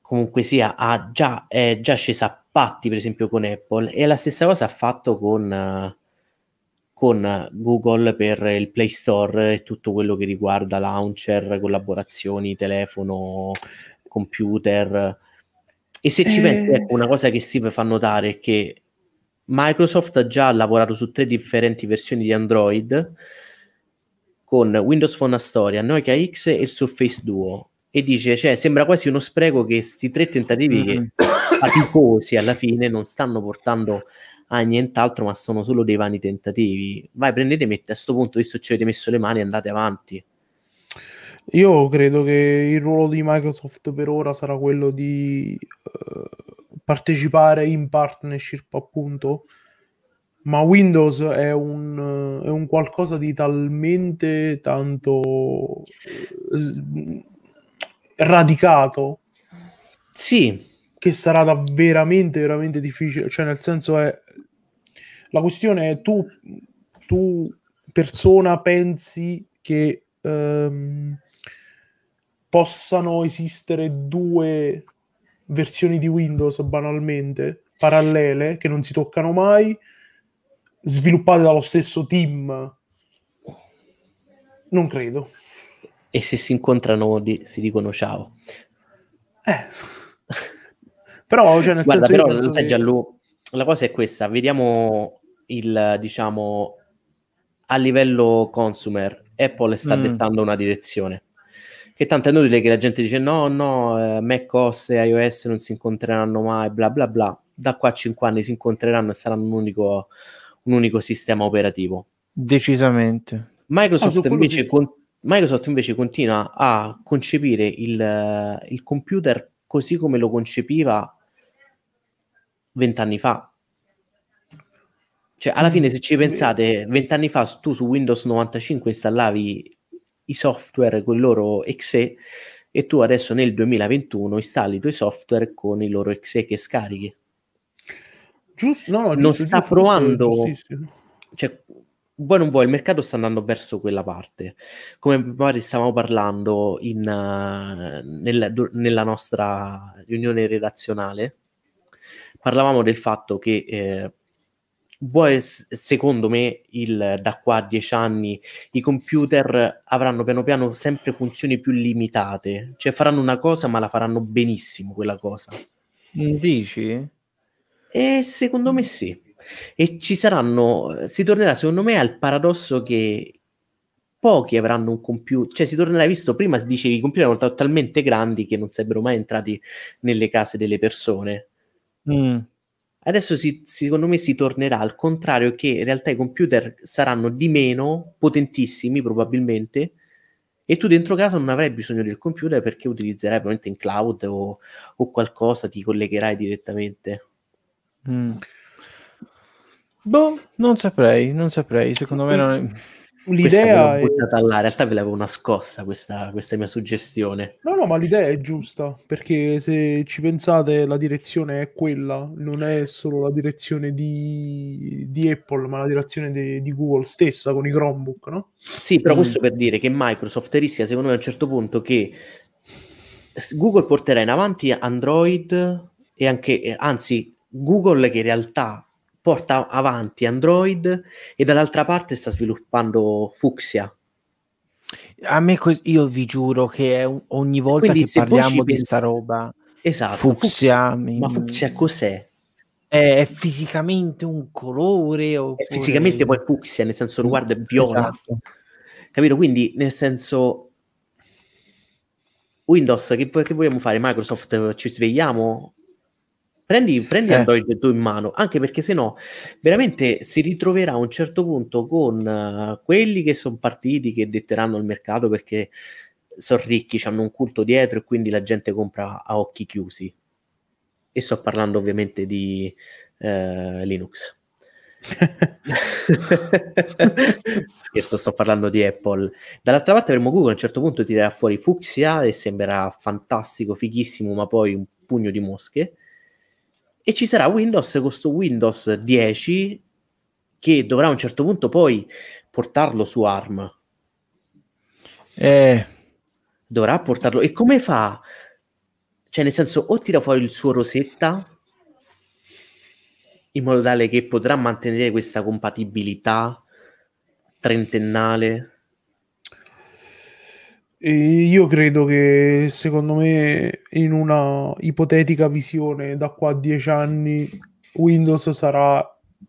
comunque sia, ha già, è già scesa a patti, per esempio, con Apple, e la stessa cosa ha fatto con, con Google per il Play Store e tutto quello che riguarda launcher, collaborazioni, telefono, computer. E se ci pensi, ecco, una cosa che Steve fa notare è che Microsoft ha già lavorato su tre differenti versioni di Android con Windows Phone Astoria, Nokia X e il Surface Duo e dice, cioè, sembra quasi uno spreco che questi tre tentativi mm-hmm. che faticosi alla fine non stanno portando a nient'altro, ma sono solo dei vani tentativi. Vai, prendetemi a questo punto, visto che ci avete messo le mani, andate avanti. Io credo che il ruolo di Microsoft per ora sarà quello di uh, partecipare in partnership, appunto, ma Windows è un, è un qualcosa di talmente tanto eh, radicato sì. che sarà da veramente veramente difficile. Cioè nel senso è la questione è tu tu persona pensi che ehm, possano esistere due versioni di Windows banalmente parallele che non si toccano mai sviluppate dallo stesso team? Non credo. E se si incontrano di, si dicono ciao. Eh. però, cioè, nel Guarda, senso, però, sai, che... Gianlu, la cosa è questa, vediamo il, diciamo, a livello consumer, Apple sta mm. dettando una direzione. Che tanto è inutile che la gente dice no, no, eh, macOS e iOS non si incontreranno mai, bla bla bla. Da qua a 5 anni si incontreranno e saranno un unico un unico sistema operativo. Decisamente. Microsoft, ah, invece, con, Microsoft invece continua a concepire il, il computer così come lo concepiva vent'anni fa. Cioè, alla fine, se ci mm, pensate, vent'anni fa tu su Windows 95 installavi i software con il loro exe e tu adesso nel 2021 installi i tuoi software con i loro exe che scarichi. Giusto, no, no, non sta giusto, provando, cioè, vuoi non vuoi, il mercato sta andando verso quella parte. Come magari stavamo parlando in, uh, nella, nella, nostra riunione redazionale, parlavamo del fatto che eh, vuoi, secondo me, il, da qua a dieci anni i computer avranno piano piano sempre funzioni più limitate, cioè faranno una cosa ma la faranno benissimo quella cosa. Dici? E secondo me sì. E ci saranno, si tornerà secondo me al paradosso che pochi avranno un computer, cioè si tornerà, visto prima si diceva i computer erano talmente grandi che non sarebbero mai entrati nelle case delle persone. Mm. Adesso si, secondo me si tornerà al contrario che in realtà i computer saranno di meno, potentissimi probabilmente, e tu dentro casa non avrai bisogno del computer perché utilizzerai probabilmente in cloud o, o qualcosa, ti collegherai direttamente. Mm. Boh, non saprei, non saprei, secondo me non è l'idea è... là. in realtà ve l'avevo nascosta questa, questa, mia suggestione. No, no, ma l'idea è giusta, perché se ci pensate la direzione è quella, non è solo la direzione di, di Apple, ma la direzione di, di, Google stessa con i Chromebook, no? Sì, però mm. questo per dire che Microsoft rischia, secondo me, a un certo punto che Google porterà in avanti Android e anche, anzi, Google che in realtà porta avanti Android e dall'altra parte sta sviluppando Fuxia. A me io vi giuro che ogni volta Quindi, che parliamo di questa roba esatto, Fuxia, Fuxia mi... ma Fuxia cos'è? È, è fisicamente un colore oppure... è fisicamente poi Fuxia nel senso riguardo è viola esatto. capito? Quindi nel senso Windows che, che vogliamo fare? Microsoft ci svegliamo Prendi, prendi eh. Android tu in mano, anche perché se no veramente si ritroverà a un certo punto con uh, quelli che sono partiti, che detteranno il mercato perché sono ricchi, hanno un culto dietro e quindi la gente compra a occhi chiusi. E sto parlando ovviamente di uh, Linux. Scherzo, sto parlando di Apple. Dall'altra parte avremo Google a un certo punto tirerà fuori Fuxia e sembrerà fantastico, fighissimo, ma poi un pugno di mosche e ci sarà Windows con questo Windows 10 che dovrà a un certo punto poi portarlo su ARM. Eh. Dovrà portarlo. E come fa? Cioè, nel senso, o tira fuori il suo Rosetta in modo tale che potrà mantenere questa compatibilità trentennale e io credo che secondo me in una ipotetica visione da qua a dieci anni Windows sarà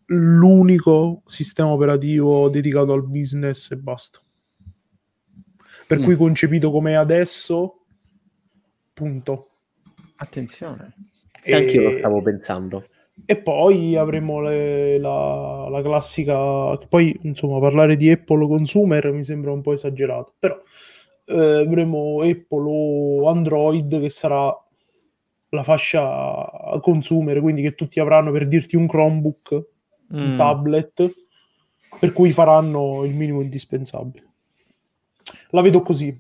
l'unico sistema operativo dedicato al business e basta. Per mm. cui concepito come adesso, punto. Attenzione. E... Anche io lo stavo pensando. E poi avremo le, la, la, classica. Poi, insomma, parlare di Apple consumer mi sembra un po' esagerato, però eh, avremo Apple o Android che sarà la fascia consumer, quindi che tutti avranno per dirti un Chromebook, mm. un tablet, per cui faranno il minimo indispensabile. La vedo così.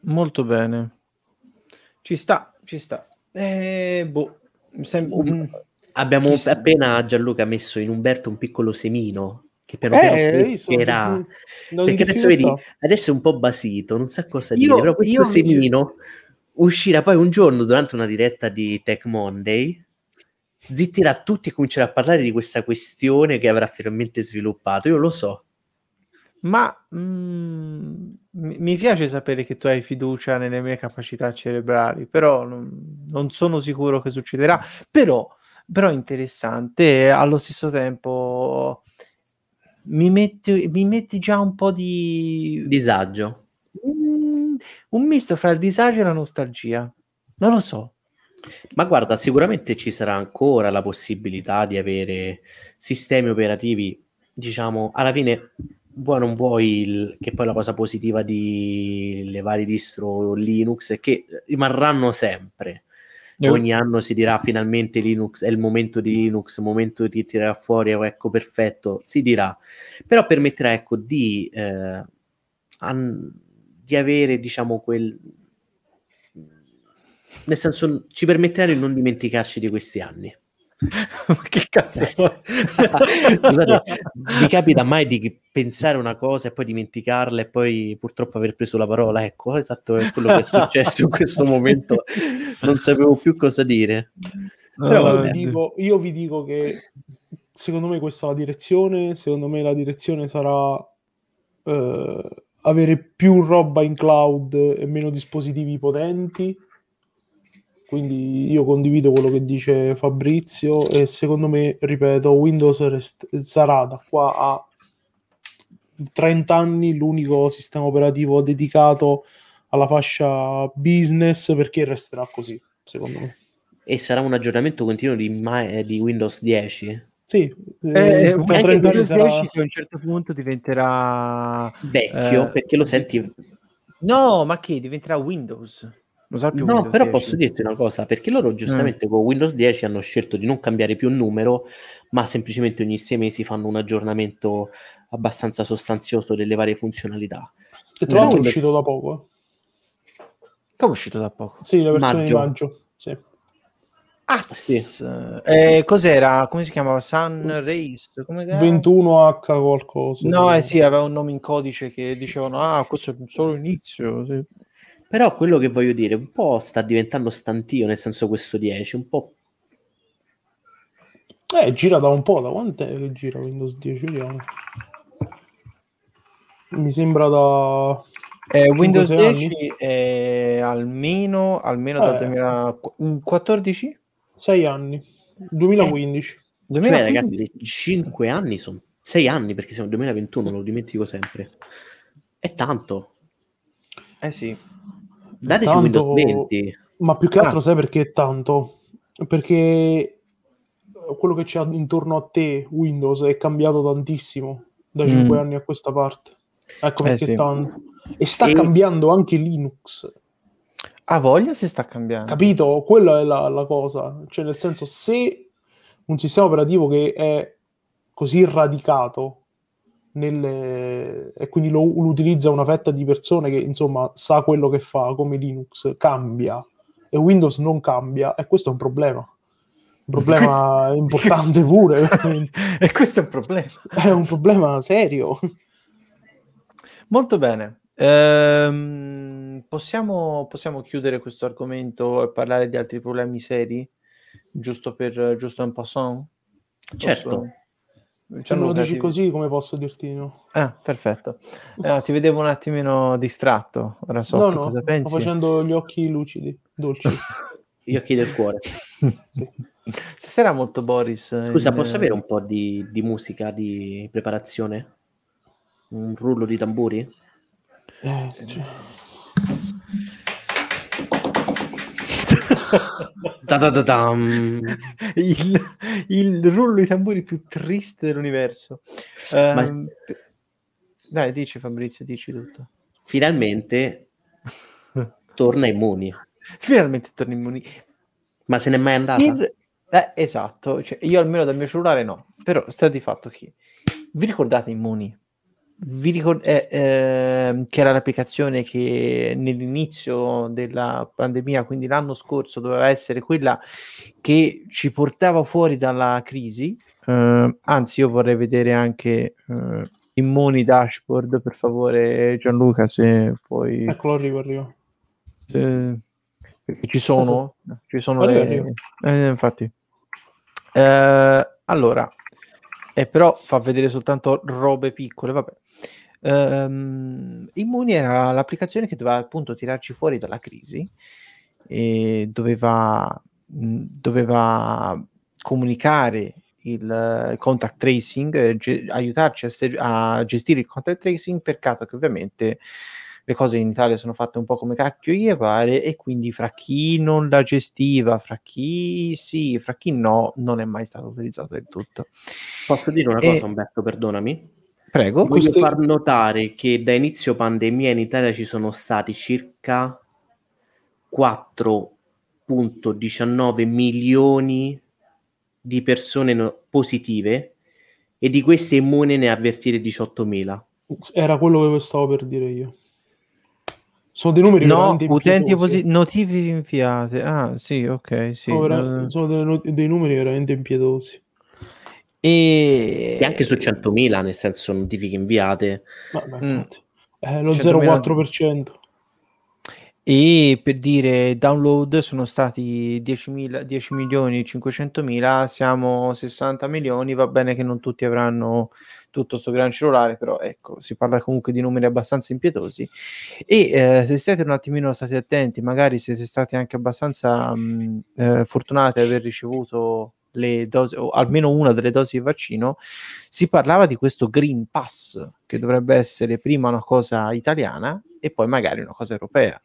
Molto bene. Ci sta, ci sta. Eh, boh, sem- um, abbiamo appena Gianluca messo in Umberto un piccolo semino che piano piano eh, crescerà. Perché adesso vedi, adesso è un po' basito, non sa cosa io, dire, però questo semino mi... uscirà poi un giorno durante una diretta di Tech Monday, zittirà tutti e comincerà a parlare di questa questione che avrà finalmente sviluppato, io lo so. Ma mm, mi piace sapere che tu hai fiducia nelle mie capacità cerebrali, però non, non sono sicuro che succederà. Però, però interessante, allo stesso tempo mi metti, mi metti già un po' di disagio. Mm, un misto fra il disagio e la nostalgia. Non lo so. Ma guarda, sicuramente ci sarà ancora la possibilità di avere sistemi operativi, diciamo, alla fine vuoi non vuoi, il, che poi la cosa positiva di le varie distro Linux è che rimarranno sempre. Yeah. Ogni anno si dirà finalmente Linux è il momento di Linux, il momento di tirare fuori, ecco perfetto, si dirà, però permetterà ecco di, eh, an- di avere diciamo quel nel senso ci permetterà di non dimenticarci di questi anni. Ma che cazzo? Scusate, mi capita mai di pensare una cosa e poi dimenticarla e poi purtroppo aver preso la parola? Ecco, esatto, è quello che è successo in questo momento. Non sapevo più cosa dire. Però io, vi dico, io vi dico che secondo me questa è la direzione. Secondo me la direzione sarà eh, avere più roba in cloud e meno dispositivi potenti. Quindi io condivido quello che dice Fabrizio e secondo me, ripeto, Windows rest- sarà da qua a 30 anni l'unico sistema operativo dedicato alla fascia business perché resterà così, secondo me. E sarà un aggiornamento continuo di, Ma- eh, di Windows 10? Sì, Eh, eh, anche tra 30 anni Windows sarà... 10 che a un certo punto diventerà Vecchio, Eh, perché lo senti... No, ma che diventerà Windows? Non sarà più No, Windows però 10. posso dirti una cosa, perché loro giustamente con Windows 10 hanno scelto di non cambiare più il numero, ma semplicemente ogni sei mesi fanno un aggiornamento abbastanza sostanzioso delle varie funzionalità. Che tra l'altro è uscito da poco. eh. Che è uscito da poco. Sì, la versione Maggio. di maggio. Sì. Ah, Sì. Eh, cos'era? Come si chiamava? Sun Race? Come era? 21H qualcosa. No, sì. eh sì, aveva un nome in codice che dicevano, ah, questo è solo l'inizio. sì. Però quello che voglio dire, un po' sta diventando stantio, nel senso questo 10, un po' Eh, gira da un po', da quant'è che gira Windows 10? Vediamo. Mi sembra da... Eh, Windows sei 10 è almeno, almeno dal Eh. 2014? 6 anni. 2015. Cioè, 2015? ragazzi, 5 anni sono 6 anni perché siamo nel 2021, lo dimentico sempre. È tanto. Eh sì. Dateci Tanto- Windows 20. Ma più che altro Ah. sai perché tanto? Perché quello che c'è intorno a te, Windows, è cambiato tantissimo da Mm. 5 anni a questa parte. Ecco Eh perché sì. tanto. E sta E- cambiando anche Linux. Ha voglia se sta cambiando. Capito? Quella è la, la cosa. Cioè, nel senso, se un sistema operativo che è così radicato nelle... e quindi lo, lo utilizza una fetta di persone che, insomma, sa quello che fa, come Linux, cambia, e Windows non cambia, e questo è un problema. Un problema importante pure. e questo è un problema. È un problema serio. Molto bene. Ehm, possiamo, possiamo chiudere questo argomento e parlare di altri problemi seri? Giusto per giusto un passant? Certo. Posso- Se me lo dici ti- così, come posso dirti di no? Ah, perfetto. Eh, ti vedevo un attimino distratto. Ora so no, che no, cosa sto pensi. facendo gli occhi lucidi, dolci. Gli occhi del cuore. Stasera molto Boris. Scusa, in- posso avere un po' di, di musica di preparazione? Un rullo di tamburi? Eh, cioè, il, il rullo di tamburi più triste dell'universo. Ma- Ehm, Dai, dici Fabrizio, dici tutto. Finalmente torna Immuni. Finalmente torni immuni. Ma se n'è mai andata? Il- eh, esatto, cioè, io almeno dal mio cellulare no, però sta di fatto che vi ricordate Immuni? Vi ricor- eh, ehm, che era l'applicazione che nell'inizio della pandemia, quindi l'anno scorso, doveva essere quella che ci portava fuori dalla crisi. Eh, anzi, io vorrei vedere anche eh, Immuni dashboard, per favore, Gianluca, se puoi. eccolo, arrivo, arrivo. Se- perché ci sono, ci sono Arriva, le... eh, infatti. Eh, allora, eh, però fa vedere soltanto robe piccole, vabbè. Ehm, Immuni era l'applicazione che doveva appunto tirarci fuori dalla crisi e doveva, mh, doveva comunicare il eh, contact tracing, eh, ge- aiutarci a, se- a gestire il contact tracing, peccato che ovviamente le cose in Italia sono fatte un po' come cacchio gli pare e quindi fra chi non la gestiva, fra chi sì, fra chi no, non è mai stato utilizzato del tutto. Posso dire una E- cosa, Umberto, perdonami? Prego. Voglio Queste- far notare che da inizio pandemia in Italia ci sono stati circa 4.19 milioni di persone no- positive e di queste immune ne ha avvertite 18.000. Era quello che stavo per dire io. Sono dei numeri No, veramente utenti posi- notifiche inviate. Ah, sì, ok, sì. Sono, vera- eh, sono dei, no- dei numeri veramente impietosi. E... E anche su 100.000, nel senso notifiche inviate. Ma, ma Mm. infatti, è lo 100.000 0,4%. e per dire download sono stati 10, 10 milioni e 500 mila, siamo 60 milioni, va bene che non tutti avranno tutto sto gran cellulare, però ecco, si parla comunque di numeri abbastanza impietosi e eh, se siete un attimino stati attenti, magari siete stati anche abbastanza mh, eh, fortunati ad aver ricevuto le dosi, o almeno una delle dosi di vaccino, si parlava di questo Green Pass, che dovrebbe essere prima una cosa italiana e poi magari una cosa europea.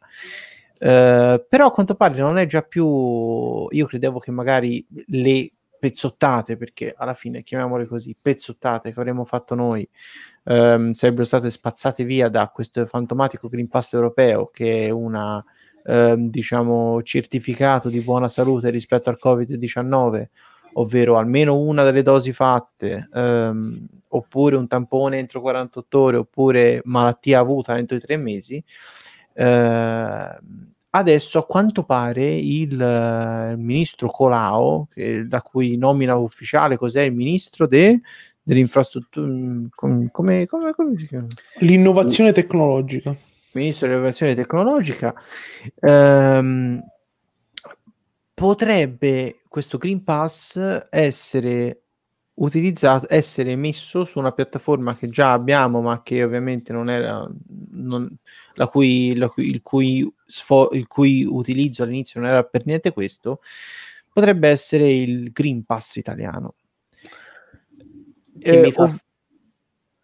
Uh, però a quanto pare non è già più io credevo che magari le pezzottate perché alla fine chiamiamole così pezzottate che avremmo fatto noi um, sarebbero state spazzate via da questo fantomatico Green Pass europeo che è una um, diciamo certificato di buona salute rispetto al Covid-19 ovvero almeno una delle dosi fatte, um, oppure un tampone entro 48 ore, oppure malattia avuta entro i tre mesi, uh, adesso a quanto pare il, il ministro Colau, che, la cui nomina ufficiale cos'è il ministro de, dell'infrastruttura, mm, come, come, come, come si chiama? L'innovazione tecnologica. Ministro dell'innovazione tecnologica. Um, potrebbe questo Green Pass essere utilizzato, essere messo su una piattaforma che già abbiamo, ma che ovviamente non era non, la cui, la cui, il, cui sfo, il cui utilizzo all'inizio non era per niente questo, potrebbe essere il Green Pass italiano. Eh, fa... ov-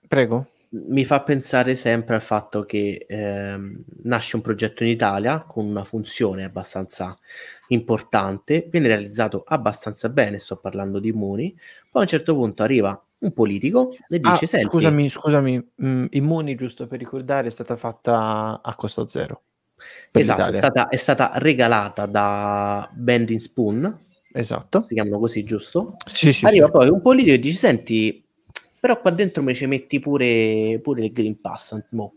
Prego mi fa pensare sempre al fatto che ehm, nasce un progetto in Italia con una funzione abbastanza importante, viene realizzato abbastanza bene, sto parlando di Immuni, poi a un certo punto arriva un politico e dice: ah, Senti, scusami, scusami, mm, Immuni, giusto per ricordare, è stata fatta a costo zero. Esatto, è stata, è stata, regalata da Bending Spoon. Esatto. Si chiamano così, giusto? Sì, sì, Arriva sì. poi un politico e dice: Senti, però qua dentro mi ci metti pure, pure il Green Pass. Mo.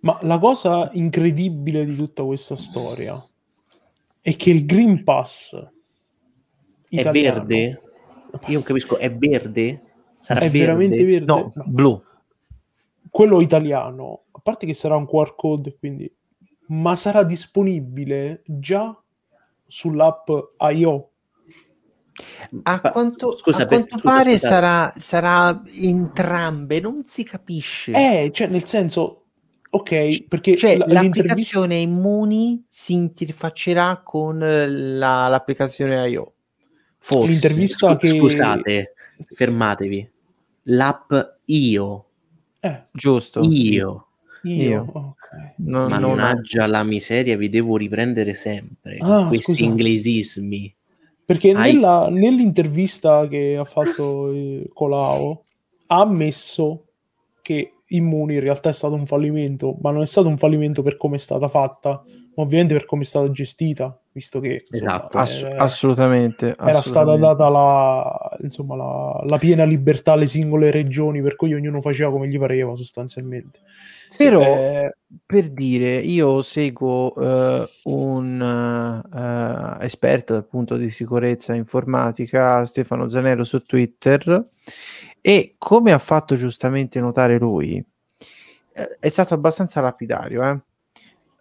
Ma la cosa incredibile di tutta questa storia è che il Green Pass italiano, è verde? Io non capisco, è verde? Sarà è verde? veramente verde? No, no, blu. Quello italiano, a parte che sarà un QR code, quindi, ma sarà disponibile già sull'app IO a quanto, scusa, a quanto scusa, pare scusa. Sarà, sarà entrambe, non si capisce. Eh, cioè nel senso, ok, perché cioè, l- l'applicazione Immuni si interfaccerà con la, l'applicazione IO. Forse. L'intervista che... Scusate, fermatevi. L'app Io. Eh. Giusto. Io. Io. Io. Okay. No, Mannaggia non... la miseria, vi devo riprendere sempre. Ah, questi scusa. inglesismi. Perché nella, nell'intervista che ha fatto eh, Colau ha ammesso che Immuni in realtà è stato un fallimento, ma non è stato un fallimento per come è stata fatta, ma ovviamente per come è stata gestita, visto che insomma, esatto. Ass- era, assolutamente, era assolutamente. stata data la, insomma, la, la, piena libertà alle singole regioni, per cui ognuno faceva come gli pareva sostanzialmente. Però, eh, per dire, io seguo uh, un uh, esperto dal punto di sicurezza informatica, Stefano Zanello, su Twitter, e come ha fatto giustamente notare lui, eh, è stato abbastanza lapidario. Eh?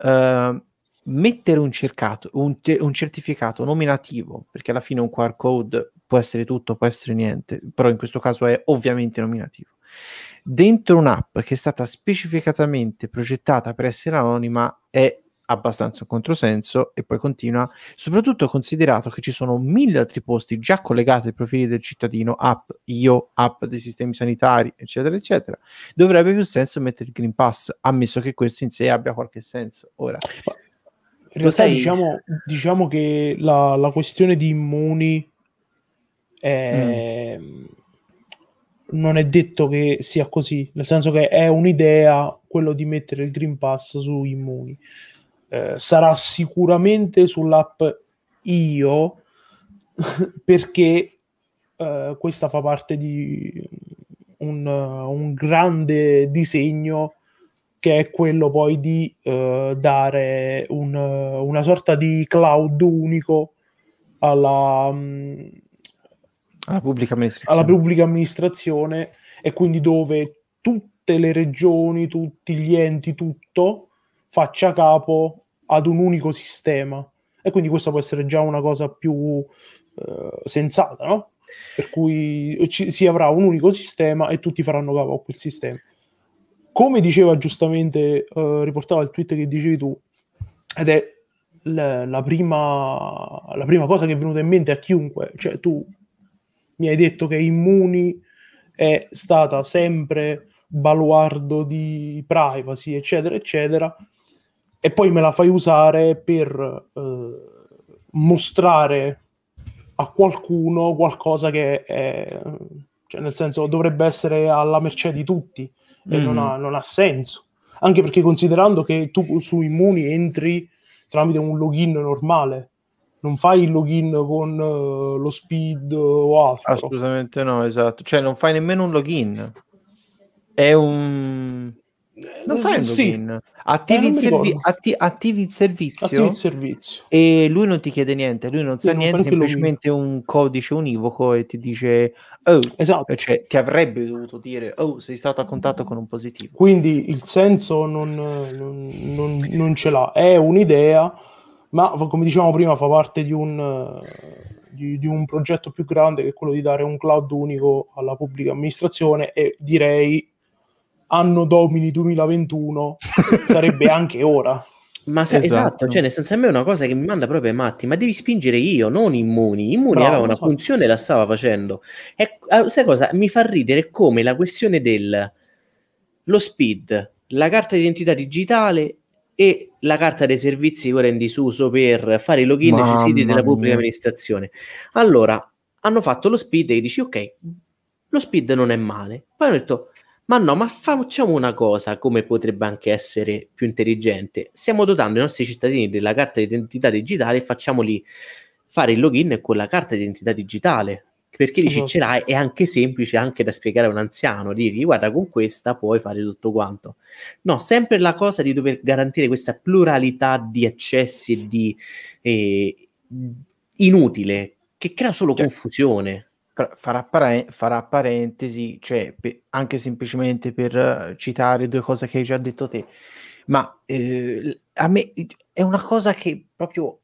Uh, mettere un, cercato, un, un certificato nominativo, perché alla fine un QR code può essere tutto, può essere niente, però in questo caso è ovviamente nominativo dentro un'app che è stata specificatamente progettata per essere anonima è abbastanza un controsenso e poi continua, soprattutto considerato che ci sono mille altri posti già collegati ai profili del cittadino, app io, app dei sistemi sanitari, eccetera, eccetera. Dovrebbe più senso mettere il Green Pass, ammesso che questo in sé abbia qualche senso. Ora, in realtà sei... diciamo, diciamo, che la, la, questione di immuni è... Mm non è detto che sia così, nel senso che è un'idea quello di mettere il Green Pass su Immuni. Eh, sarà sicuramente sull'app Io perché eh, questa fa parte di un, un, grande disegno che è quello poi di eh, dare un, una sorta di cloud unico alla, alla pubblica alla pubblica amministrazione e quindi dove tutte le regioni, tutti gli enti, tutto faccia capo ad un unico sistema. E quindi questa può essere già una cosa più eh, sensata, no? Per cui ci, si avrà un unico sistema e tutti faranno capo a quel sistema. Come diceva giustamente, eh, riportava il tweet che dicevi tu, ed è la, la, prima, la prima cosa che è venuta in mente a chiunque, cioè tu mi hai detto che Immuni è stata sempre baluardo di privacy, eccetera, eccetera, e poi me la fai usare per eh, mostrare a qualcuno qualcosa che è, cioè nel senso dovrebbe essere alla mercé di tutti e mm. non, ha, non, ha, senso. Anche perché considerando che tu su Immuni entri tramite un login normale, non fai il login con uh, lo speed o altro. Assolutamente no, esatto. Cioè non fai nemmeno un login. È un... Non fai un login. Sì. Attivi, eh, il servi- atti- attivi, il servizio, attivi il servizio e lui non ti chiede niente, lui non sa niente, non semplicemente un codice univoco e ti dice oh, esatto. cioè ti avrebbe dovuto dire oh, sei stato a contatto con un positivo. Quindi il senso non, non, non, non ce l'ha, è un'idea ma come dicevamo prima fa parte di un, di, di un, progetto più grande che è quello di dare un cloud unico alla pubblica amministrazione e direi anno domini 2021 sarebbe anche ora. Ma se, esatto. esatto. cioè nel senso a me è una cosa che mi manda proprio ai matti, ma devi spingere io, non Immuni. Immuni Bravo, aveva una so. funzione e la stava facendo. E sai cosa? Mi fa ridere come la questione del lo speed, la carta d'identità digitale e la carta dei servizi ora in disuso per fare i login Mamma sui siti della pubblica mia. amministrazione. Allora, hanno fatto lo speed e dici ok, lo speed non è male. Poi hanno detto ma no, ma facciamo una cosa come potrebbe anche essere più intelligente. Stiamo dotando i nostri cittadini della carta d'identità digitale e facciamoli fare il login con la carta d'identità digitale perché dici ce l'hai, è anche semplice anche da spiegare a un anziano, dirgli guarda con questa puoi fare tutto quanto. No, sempre la cosa di dover garantire questa pluralità di accessi e di eh, inutile che crea solo cioè, confusione. Farà, pare- farà, parentesi, cioè pe- anche semplicemente per citare due cose che hai già detto te, ma eh, a me è una cosa che proprio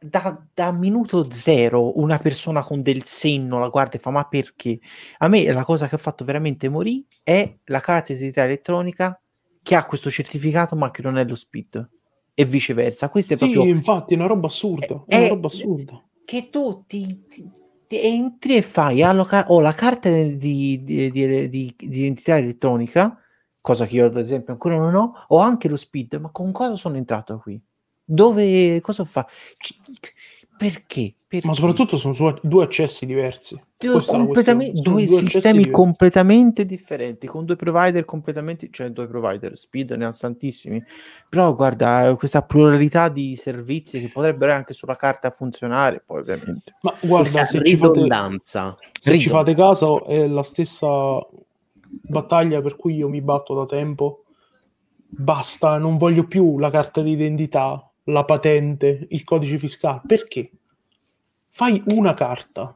da, da, minuto zero una persona con del senno la guarda e fa ma perché? A me la cosa che ha fatto veramente morire è la carta di identità elettronica che ha questo certificato ma che non è lo SPID e viceversa. Questo sì, è proprio... infatti è una roba assurda, è, è una roba assurda. Che tu ti, ti entri e fai, alloca- ho la carta di, di, di, di, identità elettronica, cosa che io ad esempio ancora non ho, ho anche lo SPID, ma con cosa sono entrato qui? Dove, cosa fa? Perché? Perché? Ma soprattutto sono due accessi diversi. Due, completamente, due, due sistemi completamente differenti, con due provider completamente, cioè due provider, speed ne ha tantissimi, però guarda, questa pluralità di servizi che potrebbero anche sulla carta funzionare, poi ovviamente. Ma guarda, se, ci fate, se ci fate caso è la stessa battaglia per cui io mi batto da tempo. Basta, non voglio più la carta d'identità, la patente, il codice fiscale. Perché? Fai una carta.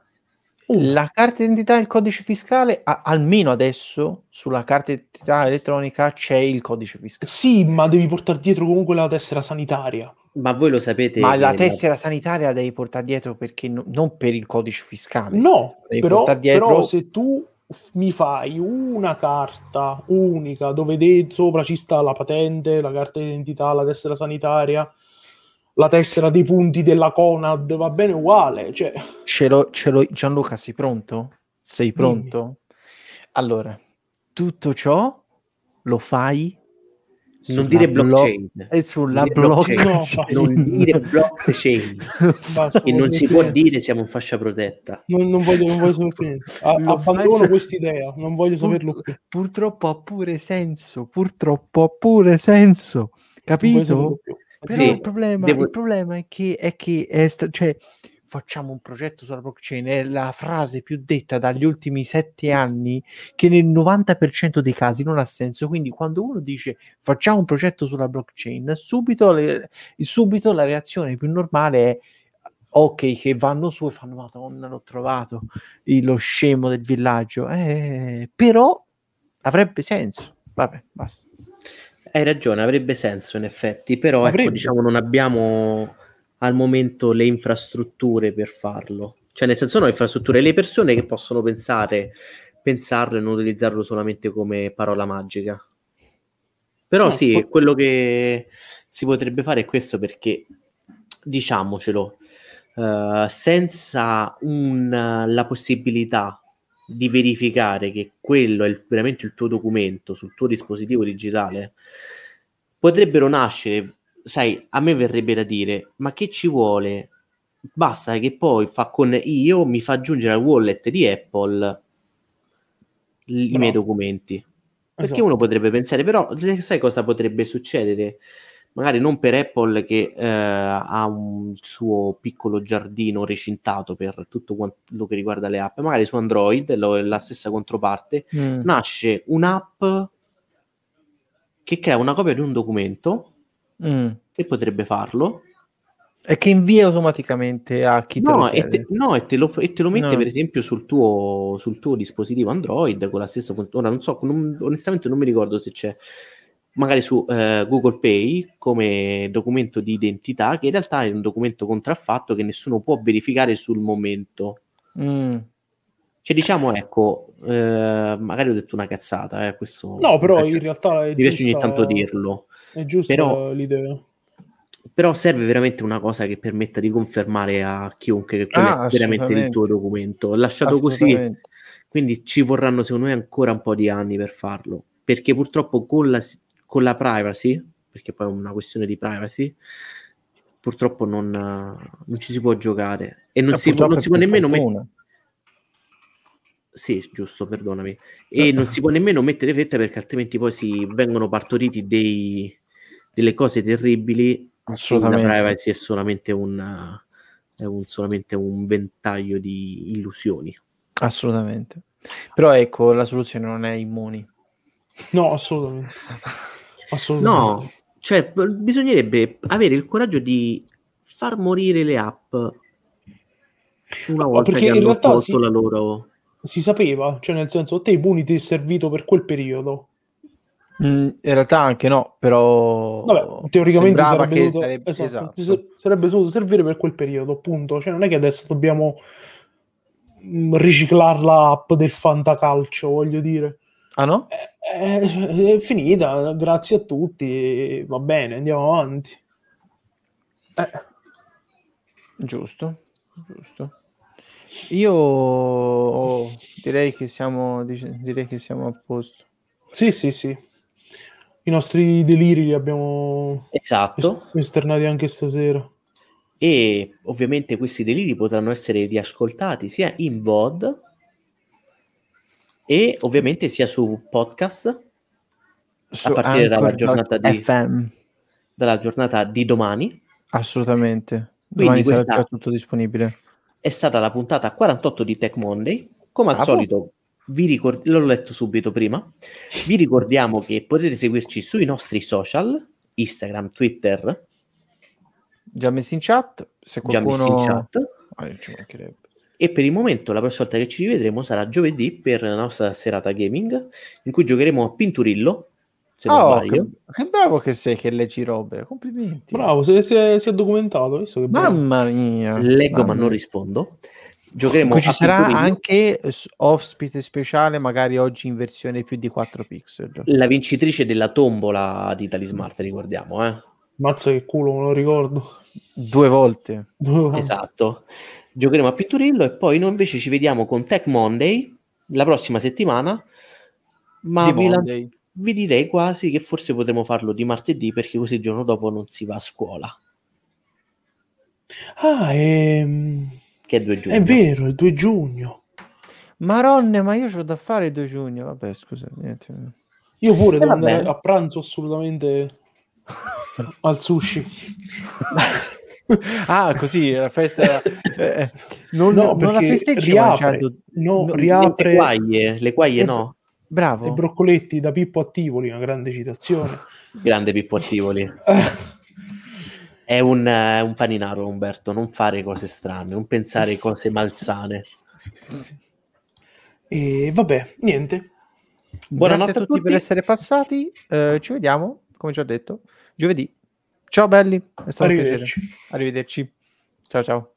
Una. La carta d'identità e il codice fiscale, a- almeno adesso sulla carta d'identità elettronica c'è il codice fiscale. Sì, ma devi portare dietro comunque la tessera sanitaria. Ma voi lo sapete. Ma la tessera la... sanitaria la devi portare dietro perché no, non per il codice fiscale. No, però, dietro... però se tu mi fai una carta unica dove dentro sopra ci sta la patente, la carta d'identità, la tessera sanitaria, la tessera dei punti della Conad, va bene uguale. Cioè... Ce, l'ho, ce l'ho, Gianluca, sei pronto? Sei pronto? Dimmi. Allora, tutto ciò lo fai non dire blockchain blo- è sulla blockchain, no, non dire blockchain Basta, e non si può dire siamo in fascia protetta non, non voglio, non voglio sapere niente abbandono quest'idea non voglio saperlo più purtroppo ha pure senso purtroppo ha pure senso capito? Però sì, il, problema, devo... il, problema, è che, è che è sta- cioè, facciamo un progetto sulla blockchain è la frase più detta dagli ultimi sette anni che nel 90% dei casi non ha senso. Quindi quando uno dice facciamo un progetto sulla blockchain, subito, le, subito la reazione più normale è ok che vanno su e fanno madonna l'ho trovato lo scemo del villaggio eh, però avrebbe senso. Vabbè basta Hai ragione, avrebbe senso in effetti, però ecco, diciamo non abbiamo al momento le infrastrutture per farlo. Cioè, nel senso, no, infrastrutture, le persone che possono pensare, pensarlo e non utilizzarlo solamente come parola magica. Però No, sì, po- quello che si potrebbe fare è questo perché, diciamocelo, eh, senza un- la possibilità di verificare che quello è il- veramente il tuo documento sul tuo dispositivo digitale, potrebbero nascere, sai, a me verrebbe da dire, ma che ci vuole? Basta che poi fa con io mi fa aggiungere al wallet di Apple i Bravo. miei documenti. Perché Esatto. uno potrebbe pensare, però sai cosa potrebbe succedere? Magari non per Apple che eh, ha un suo piccolo giardino recintato per tutto quello che riguarda le app, magari su Android, lo- la stessa controparte, Mm. nasce un'app che crea una copia di un documento Mm. che potrebbe farlo. E che invia automaticamente a chi te lo No, e chiede. te, no, e te lo, e te lo mette No. per esempio sul tuo, sul tuo dispositivo Android con la stessa funzione. Ora non so, non- onestamente non mi ricordo se c'è magari su eh, Google Pay come documento di identità, che in realtà è un documento contraffatto che nessuno può verificare sul momento. Mm. Cioè, diciamo, ecco, eh, magari ho detto una cazzata, eh, questo No, però piace- in realtà è mi piace ogni tanto dirlo. è giusta Però- l'idea. Però serve veramente una cosa che permetta di confermare a chiunque che quello Ah, è veramente il tuo documento. Lasciato così, quindi ci vorranno secondo me ancora un po' di anni per farlo. Perché purtroppo con la, con la privacy, perché poi è una questione di privacy, purtroppo non, eh, non ci si può giocare. E non, Eh, si, può, non si può nemmeno mettere... Sì, giusto, perdonami. E non si può nemmeno mettere fretta perché altrimenti poi si vengono partoriti dei- delle cose terribili. La Assolutamente. privacy è solamente un, è un- solamente un ventaglio di illusioni. Assolutamente. Però ecco, la soluzione non è immuni. No, assolutamente. Assolutamente. No, cioè bisognerebbe avere il coraggio di far morire le app una volta perché che in hanno realtà la loro... Si sapeva, cioè nel senso, te i puni ti è servito per quel periodo. Mm, in realtà anche no, però Vabbè, teoricamente sembrava sarebbe che dovuto, sarebbe- esatto, esatto. sarebbe dovuto servire per quel periodo, appunto. Cioè, non è che adesso dobbiamo mm, riciclare l'app del fantacalcio, voglio dire. Ah no? Eh, eh, è finita, grazie a tutti, va bene, andiamo avanti. Eh, Giusto, giusto. Io direi che siamo, direi che siamo a posto. sì, sì, sì. I nostri deliri li abbiamo Esatto. est- esternati anche stasera. e ovviamente questi deliri potranno essere riascoltati sia in VOD e ovviamente sia su podcast Su partire dalla giornata di- FM, dalla giornata di domani. assolutamente. Quindi Domani sarà questa- già tutto disponibile. È stata la puntata 48 di Tech Monday. Come al Bravo. solito, vi ricord- l'ho letto subito prima. Vi ricordiamo che potete seguirci sui nostri social, Instagram, Twitter, Già messi in chat, se già qualcuno... messi in chat. Ah. E per il momento la prossima volta che ci rivedremo sarà giovedì per la nostra serata gaming, in cui giocheremo a Pinturillo, se non Oh, sbaglio. che, che bravo che sei che leggi robe, complimenti. Bravo, si, si è, si è documentato, visto che bello. Mamma mia. Leggo mamma ma non rispondo. Giocheremo ci a sarà Pinturillo. anche ospite speciale, magari oggi in versione più di 4 pixel. la vincitrice della tombola di Talismart, ricordiamo, eh? Mazza che culo, me lo ricordo. Due volte. Due volte. Esatto. Giocheremo a Pinturillo e poi noi invece ci vediamo con Tech Monday la prossima settimana. Ma Di vi, lan- vi direi quasi che forse potremo farlo di martedì perché così il giorno dopo non si va a scuola, Ah, ehm, che è 2 giugno. è vero, il 2 giugno. Maronne, ma io ho da fare il 2 giugno. Vabbè, scusa, niente. Io pure Eh, devo andare a pranzo assolutamente al sushi. ah, così, la festa... eh, eh, non, No, non la perché festeggi riapre. No, no, riapre Le quaglie, le quaglie Eh, no. Bravo. i broccoletti da Pippo a Tivoli, una grande citazione. Grande Pippo Attivoli. È un, eh, un paninaro, Umberto. Non fare cose strane, non pensare cose malsane. e vabbè, niente. Buonanotte a tutti, per tutti. essere passati. eh, ci vediamo come ci ho detto, giovedì. Ciao belli, è stato un piacere. Arrivederci. Ciao ciao.